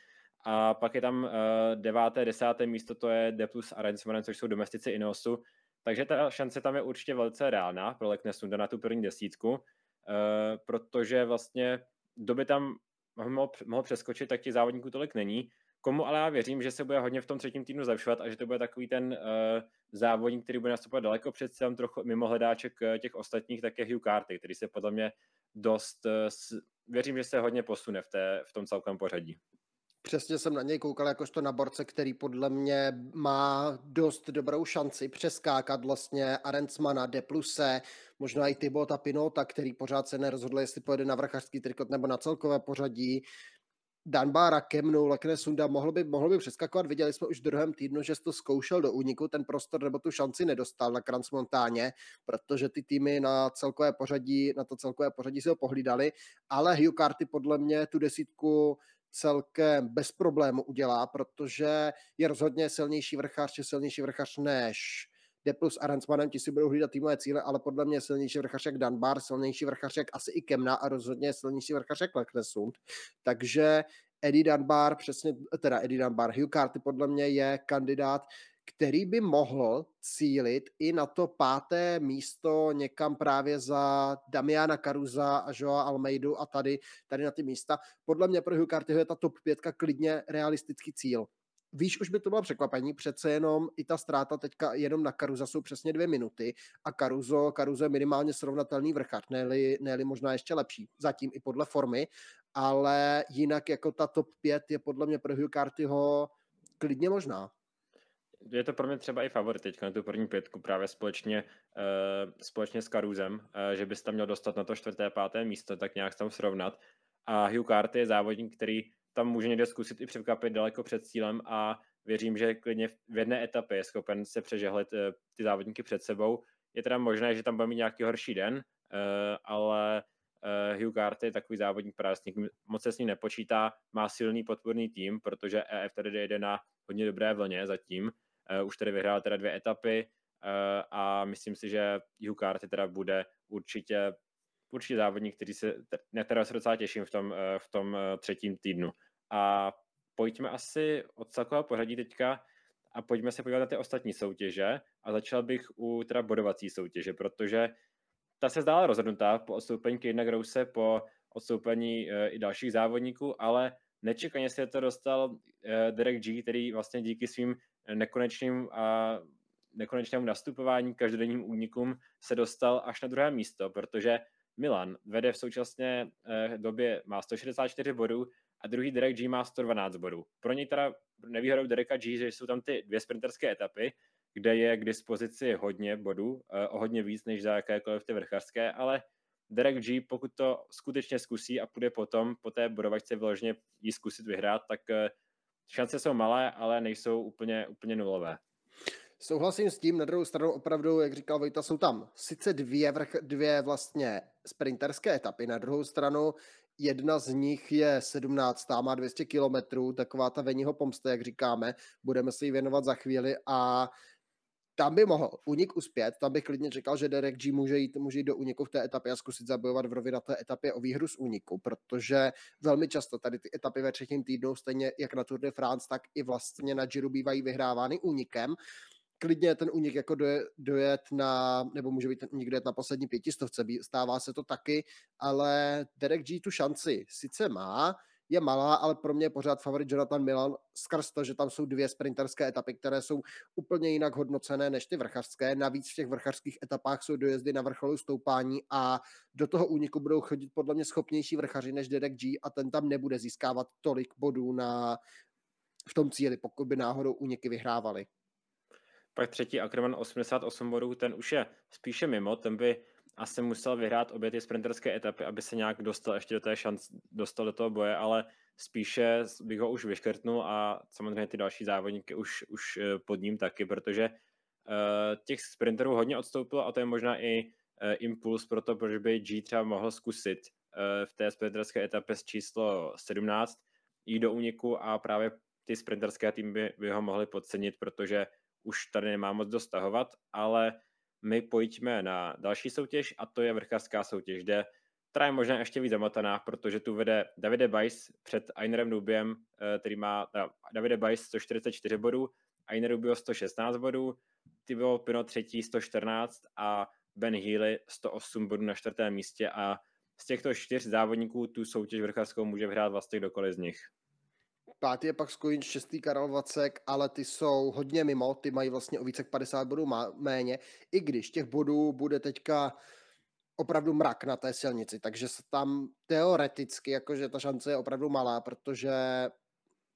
A pak je tam uh, deváté, desáté místo, to je D plus a Rensmanen, což jsou domestici Inosu. Takže ta šance tam je určitě velice reálná pro Leknesunda na tu první desítku, uh, protože vlastně doby tam mohl, mohl přeskočit, tak těch závodníků tolik není. Komu ale já věřím, že se bude hodně v tom třetím týdnu zlepšovat a že to bude takový ten uh, závodník, který bude nastupovat daleko před cílem, trochu mimo hledáček těch ostatních, tak je Hugh Carty, který se podle mě dost, eh, věřím, že se hodně posune v, té, v tom celkovém pořadí. Přesně jsem na něj koukal jakožto na borce, který podle mě má dost dobrou šanci přeskákat vlastně Arencmana, Depluse, možná i Tybota Pinota, který pořád se nerozhodl, jestli pojede na vrchařský trikot nebo na celkové pořadí. Danbára, Kemnu, Leknesunda mohl by, mohl by přeskakovat. Viděli jsme už v druhém týdnu, že to zkoušel do úniku, ten prostor nebo tu šanci nedostal na Kransmontáně, protože ty týmy na celkové pořadí, na to celkové pořadí si ho pohlídali, ale Hugh Carty podle mě tu desítku celkem bez problému udělá, protože je rozhodně silnější vrchař, je silnější vrchař než De plus a Ransmanem, ti si budou hlídat týmové cíle, ale podle mě silnější vrchař jak Danbar, silnější vrchař jak asi i Kemna a rozhodně silnější vrchař jak Leknesund. Takže Eddie Dunbar, přesně, teda Eddie Dunbar, Hugh Carty podle mě je kandidát, který by mohl cílit i na to páté místo někam právě za Damiana Caruza a Joa Almeidu a tady, tady na ty místa. Podle mě pro Hugh je ta top pětka klidně realistický cíl. Víš, už by to bylo překvapení, přece jenom i ta ztráta teďka jenom na Karuza jsou přesně dvě minuty a Karuzo, Karuzo je minimálně srovnatelný vrchař, ne-li, ne možná ještě lepší, zatím i podle formy, ale jinak jako ta top 5 je podle mě pro Hugh Cartyho klidně možná. Je to pro mě třeba i favorit teďka na tu první pětku právě společně, uh, společně s Karuzem, uh, že bys tam měl dostat na to čtvrté, páté místo, tak nějak tam srovnat. A Hugh Carty je závodník, který tam může někde zkusit i překvapit daleko před cílem a věřím, že klidně v jedné etapě je schopen se přežehlit eh, ty závodníky před sebou. Je teda možné, že tam bude mít nějaký horší den, eh, ale eh, Hugh Carty je takový závodník, právě s ním, moc se s ním nepočítá, má silný podporný tým, protože EF tady jde na hodně dobré vlně zatím. Už tady vyhrál teda dvě etapy a myslím si, že Hugh Carty teda bude určitě určitě závodník, který se, na kterého se docela těším v tom, v tom třetím týdnu. A pojďme asi od celkového pořadí teďka a pojďme se podívat na ty ostatní soutěže a začal bych u teda bodovací soutěže, protože ta se zdála rozhodnutá po odstoupení Kejna Grouse, po odstoupení i dalších závodníků, ale nečekaně se to dostal e, Derek G, který vlastně díky svým nekonečným a nekonečnému nastupování, každodenním únikům se dostal až na druhé místo, protože Milan vede v současné e, době, má 164 bodů, a druhý Derek G má 112 bodů. Pro něj teda nevýhodou Dereka G, že jsou tam ty dvě sprinterské etapy, kde je k dispozici hodně bodů, o hodně víc než za jakékoliv ty vrchařské, ale Derek G, pokud to skutečně zkusí a půjde potom po té bodovačce vyloženě jí zkusit vyhrát, tak šance jsou malé, ale nejsou úplně, úplně nulové. Souhlasím s tím, na druhou stranu opravdu, jak říkal Vojta, jsou tam sice dvě, vrch, dvě vlastně sprinterské etapy, na druhou stranu jedna z nich je 17, má 200 kilometrů, taková ta Veniho pomsta, jak říkáme, budeme se jí věnovat za chvíli a tam by mohl unik uspět, tam bych klidně říkal, že Derek G může jít, může jít do úniku v té etapě a zkusit zabojovat v rově na té etapě o výhru z úniku, protože velmi často tady ty etapy ve třetím týdnu, stejně jak na Tour de France, tak i vlastně na Giro bývají vyhrávány únikem. Klidně ten únik jako doje, dojet na, nebo může být ten únik dojet na poslední pětistovce, stává se to taky, ale Derek G tu šanci sice má, je malá, ale pro mě je pořád favorit Jonathan Milan skrz to, že tam jsou dvě sprinterské etapy, které jsou úplně jinak hodnocené než ty vrchařské. Navíc v těch vrchařských etapách jsou dojezdy na vrcholu stoupání a do toho úniku budou chodit podle mě schopnější vrchaři než Derek G a ten tam nebude získávat tolik bodů na, v tom cíli, pokud by náhodou úniky vyhrávali. Pak třetí Ackerman 88 bodů, ten už je spíše mimo, ten by asi musel vyhrát obě ty sprinterské etapy, aby se nějak dostal ještě do té šance, dostal do toho boje, ale spíše bych ho už vyškrtnul a samozřejmě ty další závodníky už, už eh, pod ním taky, protože uh, těch sprinterů hodně odstoupilo a to je možná i uh, impuls pro to, proč by G třeba mohl zkusit uh, v té sprinterské etapě s číslo 17 jít do úniku a právě ty sprinterské týmy by, by ho mohly podcenit, protože už tady nemá moc dostahovat, ale my pojďme na další soutěž a to je vrchařská soutěž, kde která je možná ještě víc zamotaná, protože tu vede Davide Bajs před Ainerem Rubiem, eh, který má teda Davide Bajs 144 bodů, Ainer Rubio 116 bodů, Thibaut Pino třetí 114 a Ben Healy 108 bodů na čtvrtém místě a z těchto čtyř závodníků tu soutěž vrchařskou může vyhrát vlastně kdokoliv z nich. Pátý je pak Skojin, šestý Karel Vacek, ale ty jsou hodně mimo, ty mají vlastně o více jak 50 bodů méně, i když těch bodů bude teďka opravdu mrak na té silnici, takže se tam teoreticky, jakože ta šance je opravdu malá, protože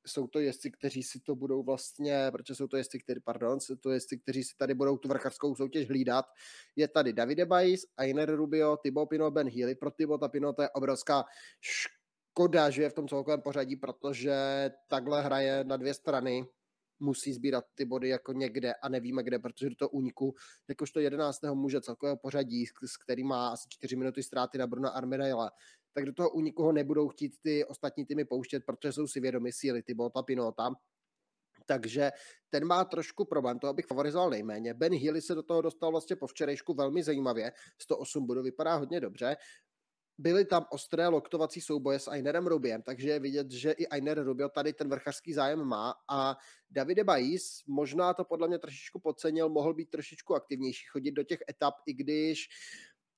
jsou to jezdci, kteří si to budou vlastně, protože jsou to jezdci, kteří, pardon, jsou to jezdci, kteří si tady budou tu vrchařskou soutěž hlídat. Je tady Davide Bajs, Ainer Rubio, Thibaut Pino, Ben Healy. Pro Thibaut Pino to je obrovská škoda, že je v tom celkovém pořadí, protože takhle hraje na dvě strany, musí sbírat ty body jako někde a nevíme kde, protože do toho úniku, jakožto 11. muže celkového pořadí, s který má asi 4 minuty ztráty na Bruna Armiraila, tak do toho úniku ho nebudou chtít ty ostatní týmy pouštět, protože jsou si vědomi síly ty Bota Pinota. Takže ten má trošku problém, to bych favorizoval nejméně. Ben Healy se do toho dostal vlastně po včerejšku velmi zajímavě, 108 bodů vypadá hodně dobře byly tam ostré loktovací souboje s Ainerem Rubiem, takže je vidět, že i Ainer Rubio tady ten vrchařský zájem má a Davide Bajis možná to podle mě trošičku podcenil, mohl být trošičku aktivnější, chodit do těch etap, i když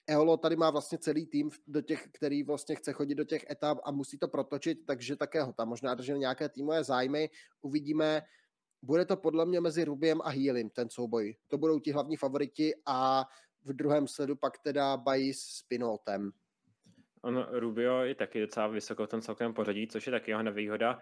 Eolo tady má vlastně celý tým, do těch, který vlastně chce chodit do těch etap a musí to protočit, takže také ho tam možná držel nějaké týmové zájmy. Uvidíme, bude to podle mě mezi Rubiem a Healim ten souboj. To budou ti hlavní favoriti a v druhém sledu pak teda Bajis s Pinotem. On Rubio je taky docela vysoko v tom celkovém pořadí, což je taky jeho nevýhoda.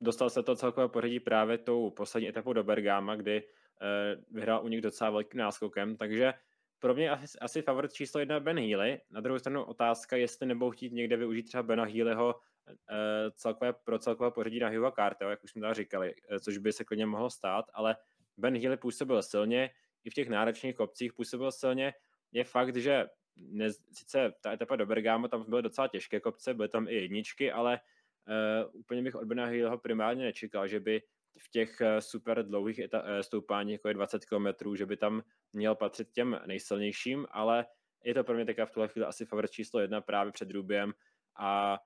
Dostal se to celkové pořadí právě tou poslední etapou do Bergama, kdy eh, vyhrál u nich docela velkým náskokem, takže pro mě asi, asi favorit číslo jedna Ben Healy. Na druhou stranu otázka, jestli nebudou chtít někde využít třeba Bena Healyho eh, celkové, pro celkové pořadí na Hugha Carteo, jak už jsme tady říkali, eh, což by se klidně mohlo stát, ale Ben Healy působil silně, i v těch náročných kopcích působil silně. Je fakt, že ne, sice ta etapa do Bergamo, tam byly docela těžké kopce, byly tam i jedničky, ale uh, úplně bych od Bena Hillho primárně nečekal, že by v těch uh, super dlouhých eta- uh, stoupáních, jako je 20 km, že by tam měl patřit těm nejsilnějším, ale je to pro mě teďka v tuhle chvíli asi favorit číslo jedna právě před Rubiem a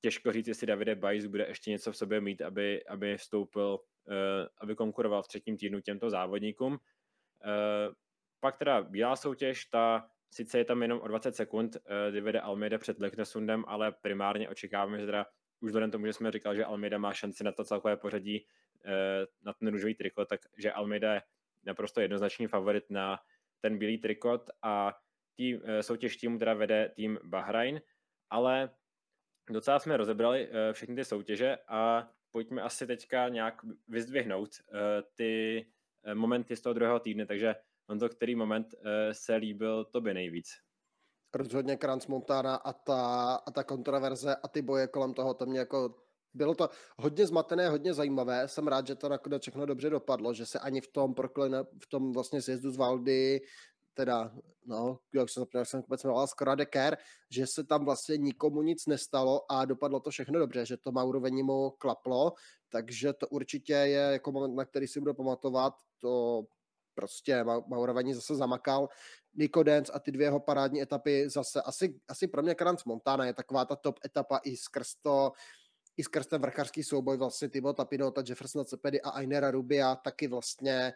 těžko říct, jestli Davide Bajs bude ještě něco v sobě mít, aby, aby vstoupil, uh, aby konkuroval v třetím týdnu těmto závodníkům. Uh, pak teda bílá soutěž, ta Sice je tam jenom o 20 sekund, kdy vede Almeida před Leknesundem, ale primárně očekáváme, že teda už vzhledem tomu, že jsme říkali, že Almeida má šanci na to celkové pořadí, uh, na ten růžový trikot, takže Almeida je naprosto jednoznačný favorit na ten bílý trikot a tý, uh, soutěž týmu teda vede tým Bahrain, ale docela jsme rozebrali všechny ty soutěže a pojďme asi teďka nějak vyzdvihnout ty momenty z toho druhého týdne, takže on to který moment se líbil tobě nejvíc? Rozhodně Kranz Montana a ta, a ta kontroverze a ty boje kolem toho, to mě jako bylo to hodně zmatené, hodně zajímavé. Jsem rád, že to nakonec všechno dobře dopadlo, že se ani v tom proklene, v tom vlastně sjezdu z Valdy teda, no, jak jsem zapomněl, jsem vůbec jmenoval, skoro Deker, že se tam vlastně nikomu nic nestalo a dopadlo to všechno dobře, že to Maurovení mu klaplo, takže to určitě je jako moment, na který si budu pamatovat, to prostě Maurovení zase zamakal, Nico Dance a ty dvě jeho parádní etapy zase, asi, asi pro mě Kranz Montana je taková ta top etapa i skrz to, i skrz ten vrchářský souboj vlastně Thibaut Tapinota, Jeffersona Cepedy a Ainera Rubia taky vlastně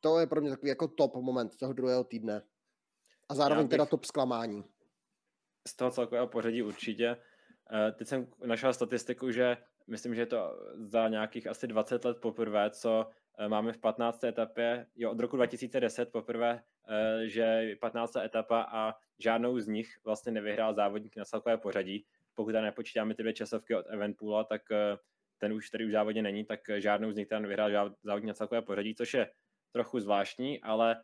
to je pro mě takový jako top moment toho druhého týdne. A zároveň teda top zklamání. Z toho celkového pořadí určitě. Eh, teď jsem našel statistiku, že myslím, že je to za nějakých asi 20 let poprvé, co máme v 15. etapě, jo, od roku 2010 poprvé, eh, že je 15. etapa a žádnou z nich vlastně nevyhrál závodník na celkové pořadí. Pokud tam nepočítáme ty dvě časovky od Eventpoola, tak ten už tady už závodě není, tak žádnou z nich tam nevyhrál závodník na celkové pořadí, což je trochu zvláštní, ale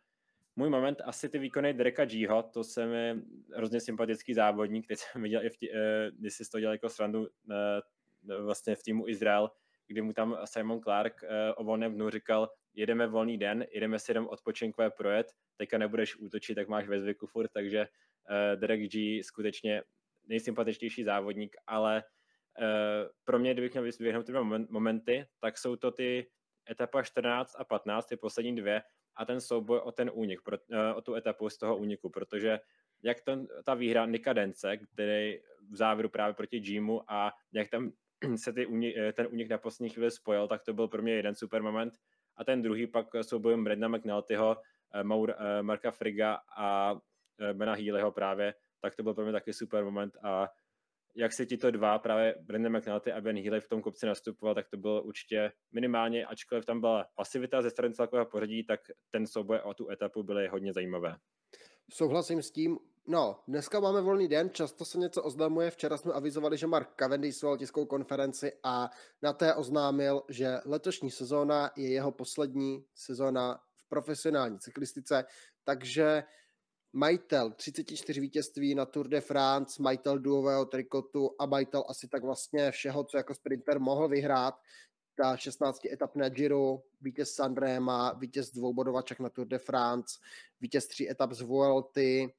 můj moment asi ty výkony Dereka Gho, to se mi hrozně sympatický závodník, teď jsem viděl i v tí, eh, když si to dělal jako srandu eh, vlastně v týmu Izrael, kdy mu tam Simon Clark eh, o volném dnu říkal, jedeme volný den, jedeme si jenom odpočinkové projet, teďka nebudeš útočit, tak máš ve zvyku furt, takže Derek G. skutečně nejsympatičtější závodník, ale pro mě, kdybych měl vyzvěhnout ty momenty, tak jsou to ty etapa 14 a 15, ty poslední dvě, a ten souboj o ten únik, eh, o tu etapu z toho úniku, protože jak ten, ta výhra Nikadence, který v závěru právě proti Jimu a jak tam <clears throat> se ty eh, ten únik na poslední chvíli spojil, tak to byl pro mě jeden super moment. A ten druhý pak soubojem Bredna McNaltyho, eh, Maur, Marka Friga a Bena Healyho právě, tak to byl pro mě taky super moment a jak se ti to dva, právě Brandon McNulty a Ben Healy v tom kopci nastupoval, tak to bylo určitě minimálně, ačkoliv tam byla pasivita ze strany celkového pořadí, tak ten souboj o tu etapu byly hodně zajímavé. Souhlasím s tím. No, dneska máme volný den, často se něco oznamuje. Včera jsme avizovali, že Mark Cavendish svolal tiskovou konferenci a na té oznámil, že letošní sezóna je jeho poslední sezóna v profesionální cyklistice, takže majitel 34 vítězství na Tour de France, majitel duového trikotu a majitel asi tak vlastně všeho, co jako sprinter mohl vyhrát. Ta 16 etap na Giro, vítěz Sanrema, vítěz dvoubodovaček na Tour de France, vítěz tří etap z Vuelty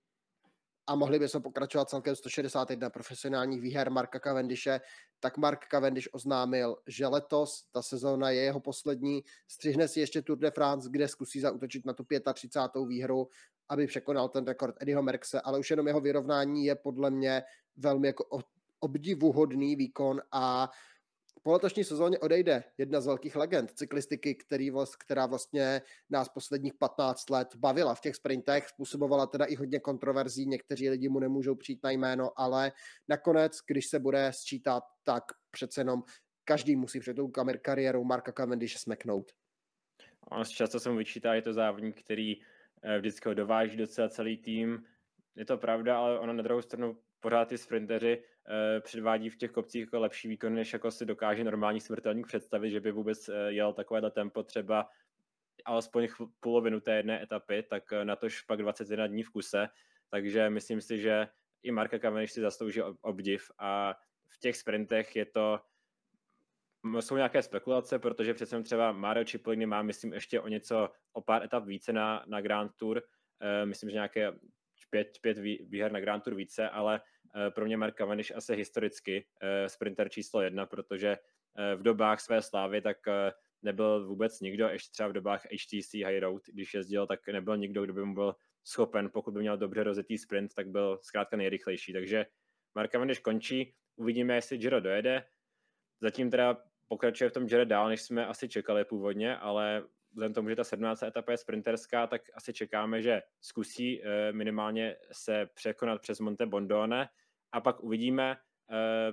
a mohli bychom pokračovat celkem 161 profesionálních výher Marka Cavendishe, tak Mark Cavendish oznámil, že letos ta sezóna je jeho poslední, střihne si ještě Tour de France, kde zkusí zautočit na tu 35. výhru aby překonal ten rekord Eddieho Merkse, ale už jenom jeho vyrovnání je podle mě velmi jako obdivuhodný výkon a po letošní sezóně odejde jedna z velkých legend cyklistiky, který která vlastně nás posledních 15 let bavila v těch sprintech, způsobovala teda i hodně kontroverzí, někteří lidi mu nemůžou přijít na jméno, ale nakonec, když se bude sčítat, tak přece jenom každý musí před tou kariérou Marka Cavendish smeknout. často se mu vyčítá, je to závodník, který Eh, vždycky ho dováží docela celý tým. Je to pravda, ale ono na druhou stranu pořád ty sprinteři eh, předvádí v těch kopcích jako lepší výkon, než jako si dokáže normální smrtelník představit, že by vůbec eh, jel takovéhle tempo třeba alespoň polovinu té jedné etapy, tak na tož pak 21 dní v kuse, takže myslím si, že i Marka Cavendish si zaslouží obdiv a v těch sprintech je to jsou nějaké spekulace, protože přece třeba Mario Cipollini má, myslím, ještě o něco, o pár etap více na, na Grand Tour, uh, myslím, že nějaké pět, pět výher na Grand Tour více, ale uh, pro mě Mark Cavendish asi historicky uh, sprinter číslo jedna, protože uh, v dobách své slávy tak nebyl vůbec nikdo, ještě třeba v dobách HTC High Road, když jezdil, tak nebyl nikdo, kdo by mu byl schopen, pokud by měl dobře rozjetý sprint, tak byl zkrátka nejrychlejší, takže Mark Cavendish končí, uvidíme, jestli Giro dojede, Zatím teda pokračuje v tom Jared dál, než jsme asi čekali původně, ale vzhledem tomu, že ta 17. etapa je sprinterská, tak asi čekáme, že zkusí eh, minimálně se překonat přes Monte Bondone a pak uvidíme. Eh,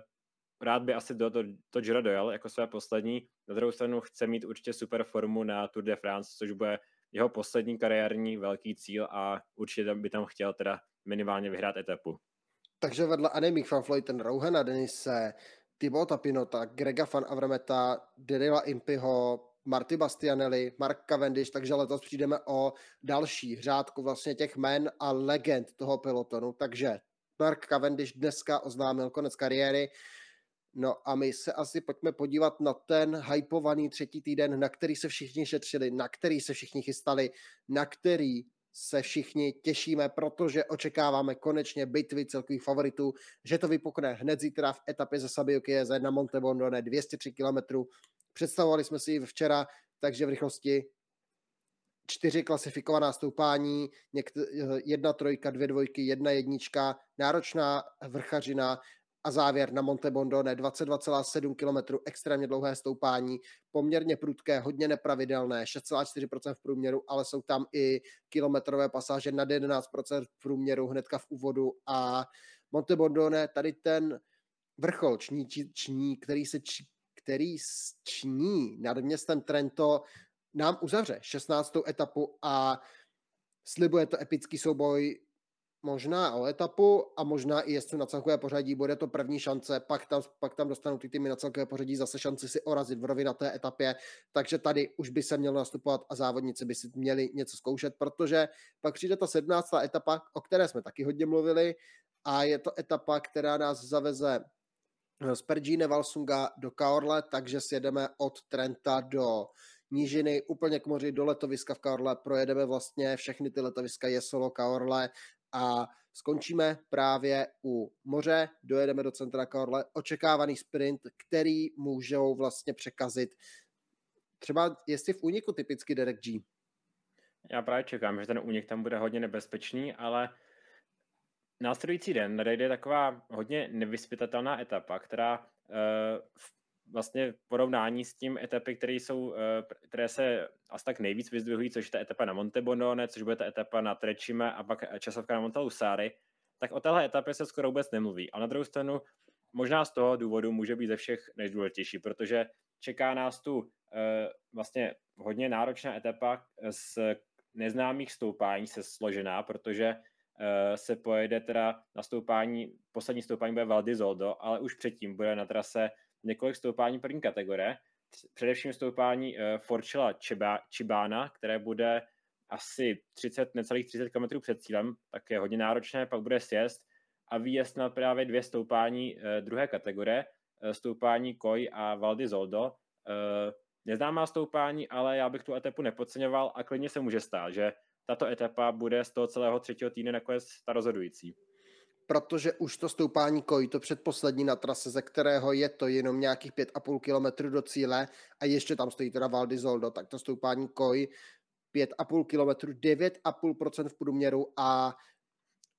rád by asi do to, to Giro dojel jako své poslední. Na druhou stranu chce mít určitě super formu na Tour de France, což bude jeho poslední kariérní velký cíl a určitě by tam chtěl teda minimálně vyhrát etapu. Takže vedle Annemiek van Vleuten, Rouhana Denise, Tibota Pinota, Grega Van Avrameta, Derila Impiho, Marty Bastianelli, Mark Cavendish, takže letos přijdeme o další řádku vlastně těch men a legend toho pelotonu, takže Mark Cavendish dneska oznámil konec kariéry, No a my se asi pojďme podívat na ten hypovaný třetí týden, na který se všichni šetřili, na který se všichni chystali, na který se všichni těšíme, protože očekáváme konečně bitvy celkových favoritů, že to vypukne hned zítra v etapě ze Sabio Chiese na Monte Bondone 203 km. Představovali jsme si ji včera, takže v rychlosti čtyři klasifikovaná stoupání, jedna trojka, dvě dvojky, jedna jednička, náročná vrchařina, a závěr na Monte Bondone 22,7 km, extrémně dlouhé stoupání, poměrně prudké, hodně nepravidelné, 6,4% v průměru, ale jsou tam i kilometrové pasáže nad 11% v průměru hnedka v úvodu a Monte Bondone, tady ten vrchol ční, ční který se který ční nad městem Trento, nám uzavře 16. etapu a slibuje to epický souboj možná o etapu a možná i jestli na celkové pořadí bude to první šance, pak tam, pak tam dostanou ty týmy na celkové pořadí zase šanci si orazit v rovinaté etapě, takže tady už by se mělo nastupovat a závodníci by si měli něco zkoušet, protože pak přijde ta 17. etapa, o které jsme taky hodně mluvili a je to etapa, která nás zaveze z Pergine Valsunga do Kaorle, takže sjedeme od Trenta do nížiny úplně k moři do letoviska v Kaorle, projedeme vlastně všechny ty letoviska Jesolo, Kaorle, a skončíme právě u moře, dojedeme do centra Karle, očekávaný sprint, který můžou vlastně překazit třeba jestli v úniku typicky Derek G. Já právě čekám, že ten únik tam bude hodně nebezpečný, ale následující den nadejde taková hodně nevyspytatelná etapa, která uh, v vlastně porovnání s tím etapy, které jsou, eh, které se asi tak nejvíc vyzdvihují, což je ta etapa na Montebonone, což bude ta etapa na Trečime a pak časovka na Montalusari, tak o téhle etapě se skoro vůbec nemluví. A na druhou stranu, možná z toho důvodu může být ze všech nejdůležitější, protože čeká nás tu eh, vlastně hodně náročná etapa z neznámých stoupání se složená, protože eh, se pojede teda na stoupání, poslední stoupání bude Val di Zoldo, ale už předtím bude na trase několik stoupání první kategorie, především stoupání uh, Forčela Čibána, které bude asi 30, necelých 30 km před cílem, tak je hodně náročné, pak bude sjezd a výjezd na právě dvě stoupání uh, druhé kategorie, stoupání Koj a Valdy Zoldo. Uh, neznámá stoupání, ale já bych tu etapu nepodceňoval a klidně se může stát, že tato etapa bude z toho celého třetího týdne nakonec ta rozhodující. Protože už to stoupání kojí, to předposlední na trase, ze kterého je to jenom nějakých 5,5 km do cíle a ještě tam stojí teda Valdy Zoldo, tak to stoupání kojí 5,5 km, 9,5% v průměru a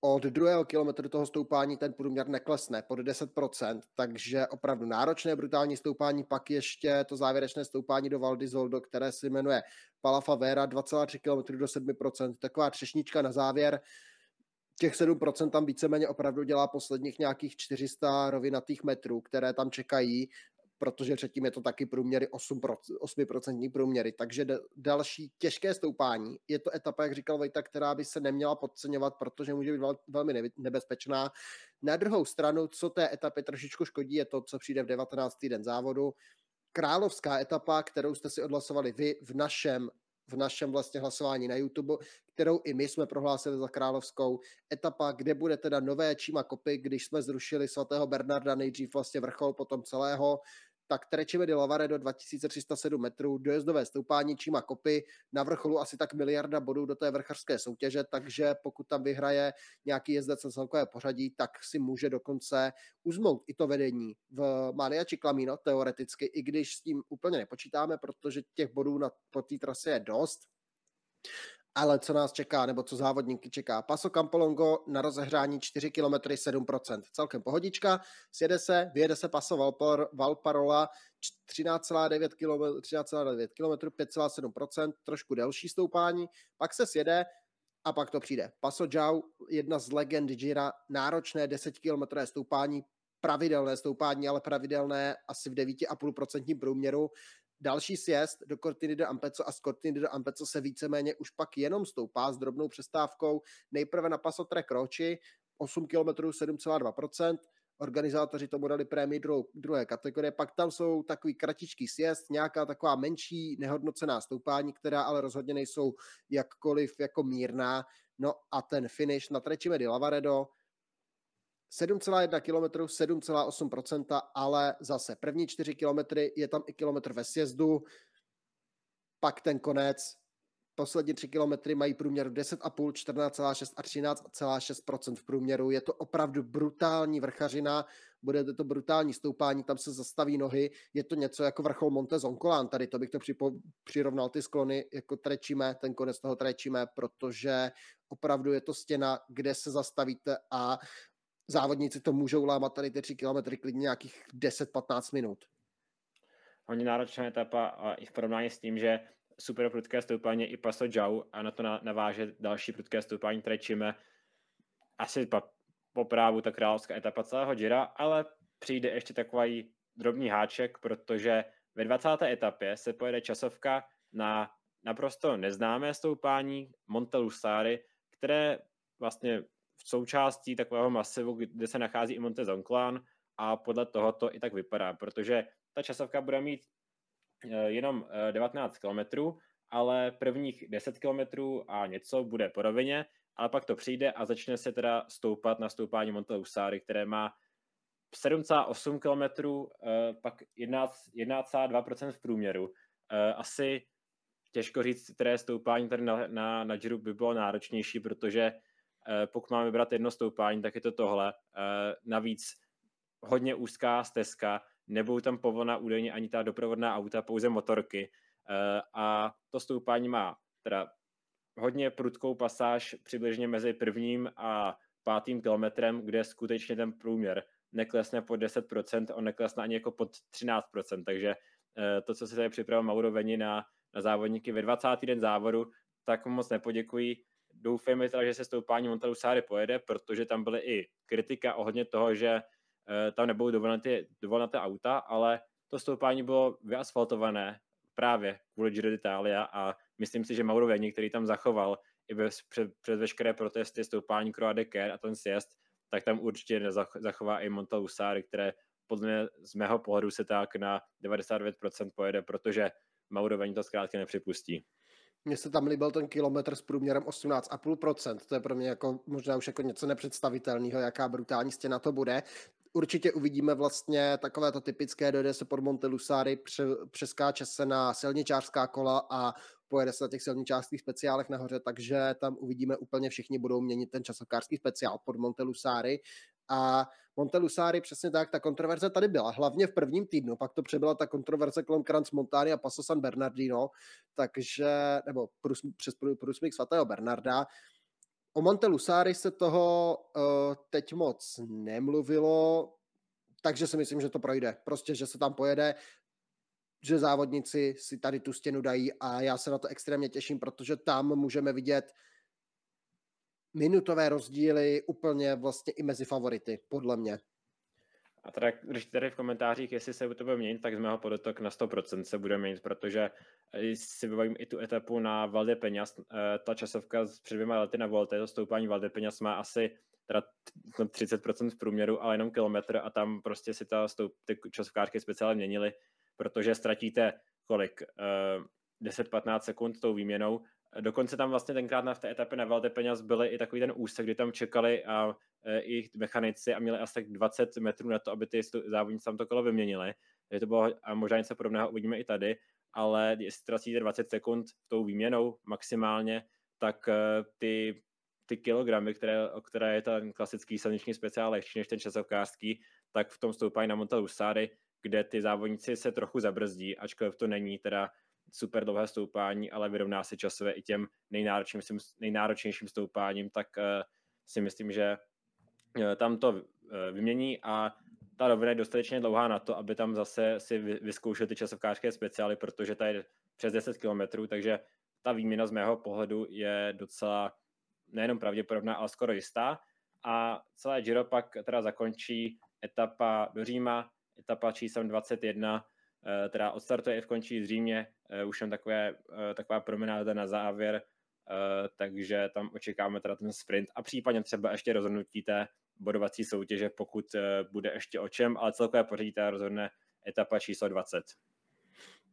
od druhého kilometru toho stoupání ten průměr neklesne pod 10%, takže opravdu náročné, brutální stoupání, pak ještě to závěrečné stoupání do Valdy Zoldo, které se jmenuje Palafavera, 2,3 km do 7%, taková třešnička na závěr, těch 7% tam víceméně opravdu dělá posledních nějakých 400 rovinatých metrů, které tam čekají, protože předtím je to taky průměry 8%, 8% průměry, takže další těžké stoupání. Je to etapa, jak říkal Vejta, která by se neměla podceňovat, protože může být velmi nebezpečná. Na druhou stranu, co té etapě trošičku škodí, je to, co přijde v 19. den závodu. Královská etapa, kterou jste si odhlasovali vy v našem v našem vlastně hlasování na YouTube, kterou i my jsme prohlásili za královskou etapa, kde bude teda nové Číma kopy, když jsme zrušili svatého Bernarda nejdřív vlastně vrchol potom celého tak Trečime di Lavaredo 2307 metrů, dojezdové stoupání Číma Kopy, na vrcholu asi tak miliarda bodů do té vrchařské soutěže, takže pokud tam vyhraje nějaký jezdec na celkové pořadí, tak si může dokonce uzmout i to vedení v Mania Ciclamino teoreticky, i když s tím úplně nepočítáme, protože těch bodů na, po té trase je dost ale co nás čeká, nebo co závodníky čeká. Paso Campolongo na rozehřání 4 km 7%. Celkem pohodička, sjede se, vyjede se Paso Valpar, Valparola 13,9 km, 13,9 km 5,7%, trošku delší stoupání, pak se sjede a pak to přijde. Paso Jau, jedna z legend Gira, náročné 10 km stoupání, pravidelné stoupání, ale pravidelné asi v 9,5% průměru Další sjezd do Cortiny de Ampezzo a z Cortiny de Ampezzo se víceméně už pak jenom stoupá s drobnou přestávkou. Nejprve na Paso Tre Croci, 8 km 7,2%, organizátoři tomu dali prémii druhou, druhé kategorie, pak tam jsou takový kratičký sjezd, nějaká taková menší nehodnocená stoupání, která ale rozhodně nejsou jakkoliv jako mírná, no a ten finish na Trečime di Lavaredo, 7,1 km, 7,8%, ale zase první 4 km je tam i kilometr ve sjezdu, pak ten konec, poslední 3 kilometry mají průměr 10,5, 14,6 a 13,6% v průměru. Je to opravdu brutální vrchařina, bude to brutální stoupání, tam se zastaví nohy, je to něco jako vrchol Monte Zoncolán, tady to bych to připo, přirovnal ty sklony, jako trečíme, ten konec toho trečíme, protože opravdu je to stěna, kde se zastavíte a závodníci to můžou lámat tady ty 3 kilometry klidně nějakých 10-15 minut. Hodně náročná etapa a i v porovnání s tím, že super prudké stoupání i Paso Jau a na to naváže další prudké stoupání, které asi po právu ta královská etapa celého Gira, ale přijde ještě takový drobný háček, protože ve 20. etapě se pojede časovka na naprosto neznámé stoupání Monte Lusari, které vlastně v součástí takového masivu, kde se nachází i Monte Zonclan a podle toho to i tak vypadá, protože ta časovka bude mít eh, jenom 19 eh, km, ale prvních 10 km a něco bude po rovině, ale pak to přijde a začne se teda stoupat na stoupání Monte Lusari, které má 7,8 km, pak 1,2% v průměru. Eh, asi těžko říct, které stoupání tady na, na, na by bylo náročnější, protože pokud máme vybrat jedno stoupání, tak je to tohle. Navíc hodně úzká stezka, nebudou tam povolena údajně ani ta doprovodná auta, pouze motorky. Eh, a to stoupání má teda hodně prudkou pasáž přibližně mezi prvním a pátým kilometrem, kde skutečně ten průměr neklesne pod 10%, on neklesne ani jako pod 13%, takže eh, to, co se tady připravil Mauro Veni na, na závodníky ve 20. den závodu, tak moc nepoděkuji. Doufejme teda, že se stoupání Montalusáry pojede, protože tam byly i kritika ohledně toho, že Eh, tam nebudou dovolené dovolené auta, ale to stoupání bylo vyasfaltované právě kvůli Giro d'Italia a myslím si, že Mauro Veni, který tam zachoval i bez, před, před veškeré protesty stoupání Croix de Care a ten sjezd, tak tam určitě zachová i Monta Lusari, které podle mě z mého pohledu se tak na 99% pojede, protože Mauro Veni to zkrátka nepřipustí. Mně se tam líbil ten kilometr s průměrem 18,5%. To je pro mě jako možná už jako něco nepředstavitelného, jaká brutální stěna to bude určitě uvidíme vlastně takové to typické, dojde se pod Monte Lusari, pře, přeskáče se na silničářská kola a pojede se na těch silničářských speciálech nahoře, takže tam uvidíme úplně všichni budou měnit ten časovkářský speciál pod Monte Lusari a Monte Lusari přesně tak, ta kontroverze tady byla, hlavně v prvním týdnu, pak to přebyla ta kontroverze kolem Kranz Montani a Paso San Bernardino, takže, nebo prus, přes průsmyk svatého Bernarda, O Monte Lusari se toho uh, teď moc nemluvilo, takže si myslím, že to projde. Prostě, že se tam pojede, že závodníci si tady tu stěnu dají a já se na to extrémně těším, protože tam můžeme vidět minutové rozdíly úplně vlastně i mezi favority, podle mě. A teda, když tady v komentářích, jestli se to bude měnit, tak z mého podotok na 100% se bude měnit, protože si vybavím i tu etapu na Valde Peñas, eh, ta časovka před dvěma lety na Volte, to stoupání Valde Peñas má asi teda 30% v průměru, ale jenom kilometr a tam prostě si ta stoup, ty časovkářky speciálně měnily, protože ztratíte kolik? 10-15 eh, sekund tou výměnou Dokonce tam vlastně tenkrát na v té etapě na Valde Peňaz byly i takový ten úsek, kdy tam čekali a e, i mechanici a měli asi tak 20 metrů na to, aby ty závodníci tam to kolo vyměnili. Takže to bylo, a možná něco podobného uvidíme i tady, ale jestli ztracíte 20 sekund tou výměnou maximálně, tak e, ty, ty kilogramy, které, o které je ten klasický silniční speciál lehčí než ten časovkářský, tak v tom stoupají na Monte kde ty závodníci se trochu zabrzdí, ačkoliv to není teda super dlouhé stoupání, ale vyrovná se časově i těm nejnáročnějším, nejnáročnějším stoupáním, tak uh, si myslím, že uh, tam to uh, vymění a ta rovina je dostatečně dlouhá na to, aby tam zase si vyzkoušel ty časovkářské speciály, protože ta je přes 10 km, takže ta výměna z mého pohledu je docela nejenom pravděpodobná, ale skoro jistá. A celé Giro pak teda zakončí etapa do Říma, etapa číslem 21, Eh, teda odstartuje i v končí zřejmě, eh, už jen takové, eh, taková promenáda na závěr, takže tam očekáváme teda ten sprint a případně třeba ještě rozhodnutí té bodovací soutěže, pokud bude ještě o čem, ale celkové pořadí teda rozhodne etapa číslo 20.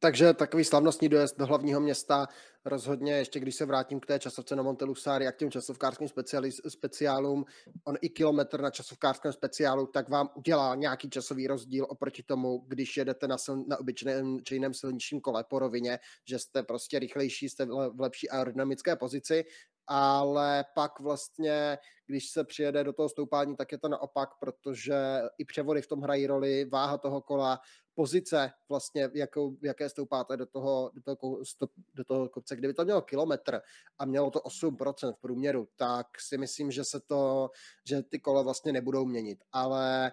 Takže takový slavnostní dojezd do hlavního města. Rozhodně, ještě když se vrátím k té časovce na Montelusári a k těm časovkářským speciálům, on i kilometr na časovkářském speciálu, tak vám udělá nějaký časový rozdíl oproti tomu, když jedete na, sil, na obyčejném silničním kole po rovině, že jste prostě rychlejší, jste v lepší aerodynamické pozici, ale pak vlastně, když se přijede do toho stoupání, tak je to naopak, protože i převody v tom hrají roli, váha toho kola, pozice vlastně, jakou, jaké stoupáte do toho, do toho, do toho kopce. Kdyby to mělo kilometr a mělo to 8% v průměru, tak si myslím, že se to, že ty kola vlastně nebudou měnit. Ale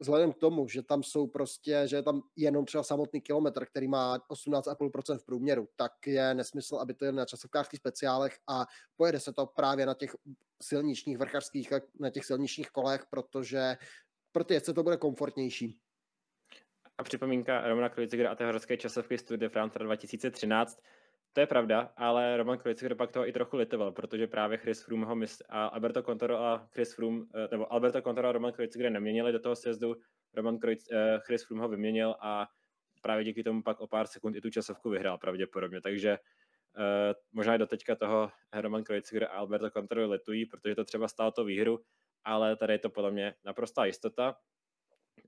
vzhledem k tomu, že tam jsou prostě, že je tam jenom třeba samotný kilometr, který má 18,5% v průměru, tak je nesmysl, aby to jel na časovkářských speciálech a pojede se to právě na těch silničních vrchařských, na těch silničních kolech, protože pro ty jezdce to bude komfortnější. A připomínka Romana Krojcigera a té horské časovky de France 2013. To je pravda, ale Roman Krojciger pak toho i trochu litoval, protože právě Chris Froome ho mysl- a Alberto Contoro a Chris Froome, eh, nebo Alberto Contoro a Roman Krojciger neměnili do toho sjezdu, Roman Krojc, eh, Chris Froome ho vyměnil a právě díky tomu pak o pár sekund i tu časovku vyhrál pravděpodobně, takže uh, možná i do teďka toho Roman Krojciger a Alberto Contoro letují, protože to třeba stálo to výhru, ale tady je to podle mě naprostá jistota.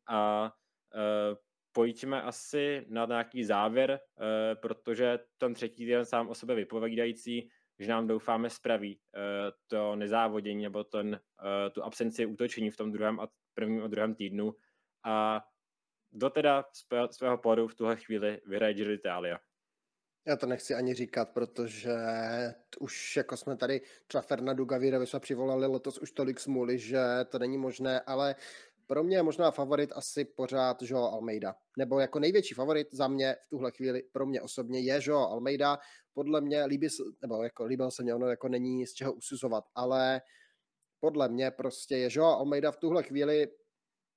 A uh, pojďme asi na nějaký závěr, uh, protože ten třetí den sám o sebe vypovídající, že nám doufáme spraví uh, to nezávodění nebo ten, uh, tu absenci útočení v tom druhém a prvním a druhém týdnu a do teda svého podu v tuhle chvíli vyhraje Giro d'Italia. Já to nechci ani říkat, protože už jako jsme tady třeba Fernando Gavirovi jsme přivolali letos už tolik smůly, že to není možné, ale pro mě je možná favorit asi pořád Joao Almeida. Nebo jako největší favorit za mě v tuhle chvíli pro mě osobně je Joao Almeida. Podle mě líbí, nebo jako líbil se mě, ono jako není z čeho usuzovat, ale podle mě prostě je Joao Almeida v tuhle chvíli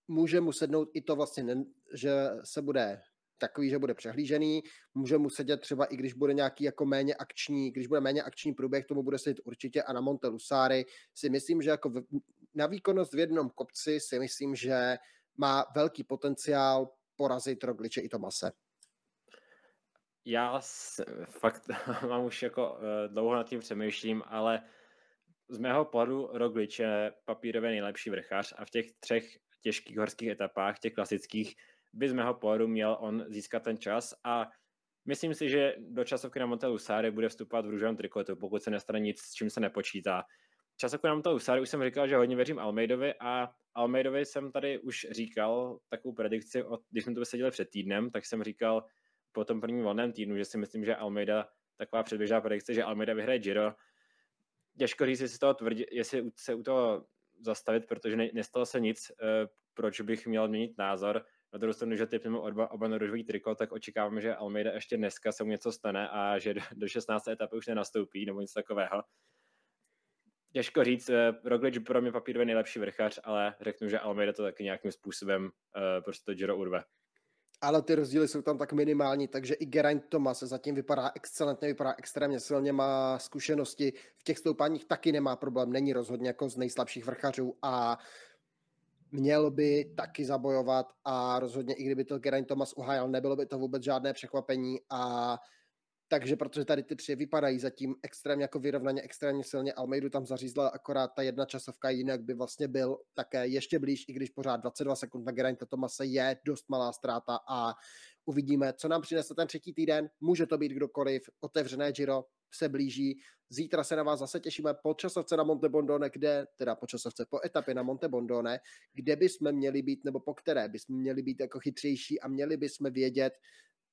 může mu sednout i to vlastně, že se bude takový, že bude přehlížený, může mu sedět třeba i když bude nějaký jako méně akční, když bude méně akční průběh, tomu bude sedět určitě a na Monte Lusari si myslím, že jako na výkonnost v jednom kopci si myslím, že má velký potenciál porazit Rogliče i Tomase. Já fakt <laughs> mám už jako uh, dlouho nad tím přemýšlím, ale z mého pohledu Roglič je papírově nejlepší vrchař a v těch třech těžkých horských etapách, těch klasických, by z mého pohledu měl on získat ten čas a myslím si, že do časovky na Monte Lusare bude vstupovat v růžovém trikotu, pokud se nestane nic, s čím se nepočítá. Časovku na Monte Lusare už jsem říkal, že hodně věřím Almeidovi a Almeidovi jsem tady už říkal takovou predikci, od, když jsme tu seděli před týdnem, tak jsem říkal po tom prvním volném týdnu, že si myslím, že Almeida, taková předběžná predikce, že Almeida vyhraje Giro. Těžko říct, jestli, toho tvrdí, jestli se u toho zastavit, protože ne, nestalo se nic, eh, proč bych měl měnit názor. Na druhou stranu, že typneme oba, oba na triko, tak očekáváme, že Almeida ještě dneska se mu něco stane a že do 16. etapy už nenastoupí nebo nic takového. Těžko říct, eh, Roglič pro mě papírově nejlepší vrchař, ale řeknu, že Almeida to taky nějakým způsobem uh, prostě Giro urve. Ale ty rozdíly jsou tam tak minimální, takže i Geraint Thomas zatím vypadá excelentně, vypadá extrémně silně, má zkušenosti, v těch stoupáních taky nemá problém, není rozhodně jako z nejslabších vrchařů a měl by taky zabojovat a rozhodně i kdyby to Geraint Thomas uhájal, nebylo by to vůbec žádné překvapení a takže protože tady ty tři vypadají zatím extrémně jako vyrovnaně, extrémně silně, Almeidu tam zařízla akorát ta jedna časovka, jinak by vlastně byl také ještě blíž, i když pořád 22 sekund na Geraint Thomase je dost malá ztráta a uvidíme, co nám přinese ten třetí týden. Může to být kdokoliv, otevřené Giro se blíží. Zítra se na vás zase těšíme po časovce na Monte Bondone, kde, teda po časovce, po etapě na Monte Bondone, kde bychom měli být, nebo po které bychom měli být jako chytřejší a měli bychom vědět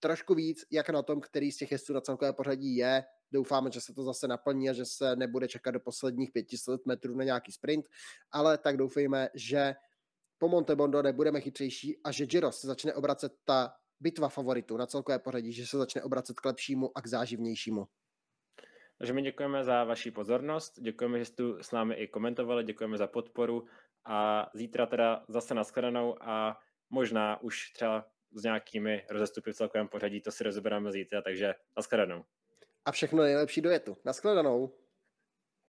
trošku víc, jak na tom, který z těch jezdců na celkové pořadí je. Doufáme, že se to zase naplní a že se nebude čekat do posledních 500 metrů na nějaký sprint, ale tak doufejme, že po Monte Bondone budeme chytřejší a že Giro se začne obracet ta bitva favoritů na celkové pořadí, že se začne obracet k lepšímu a k záživnějšímu. Takže my děkujeme za vaši pozornost, děkujeme, že jste tu s námi i komentovali, děkujeme za podporu a zítra teda zase nashledanou a možná už třeba s nějakými rozestupy v celkovém pořadí, to si rozebereme zítra, takže nashledanou. A všechno nejlepší do jetu. Nashledanou.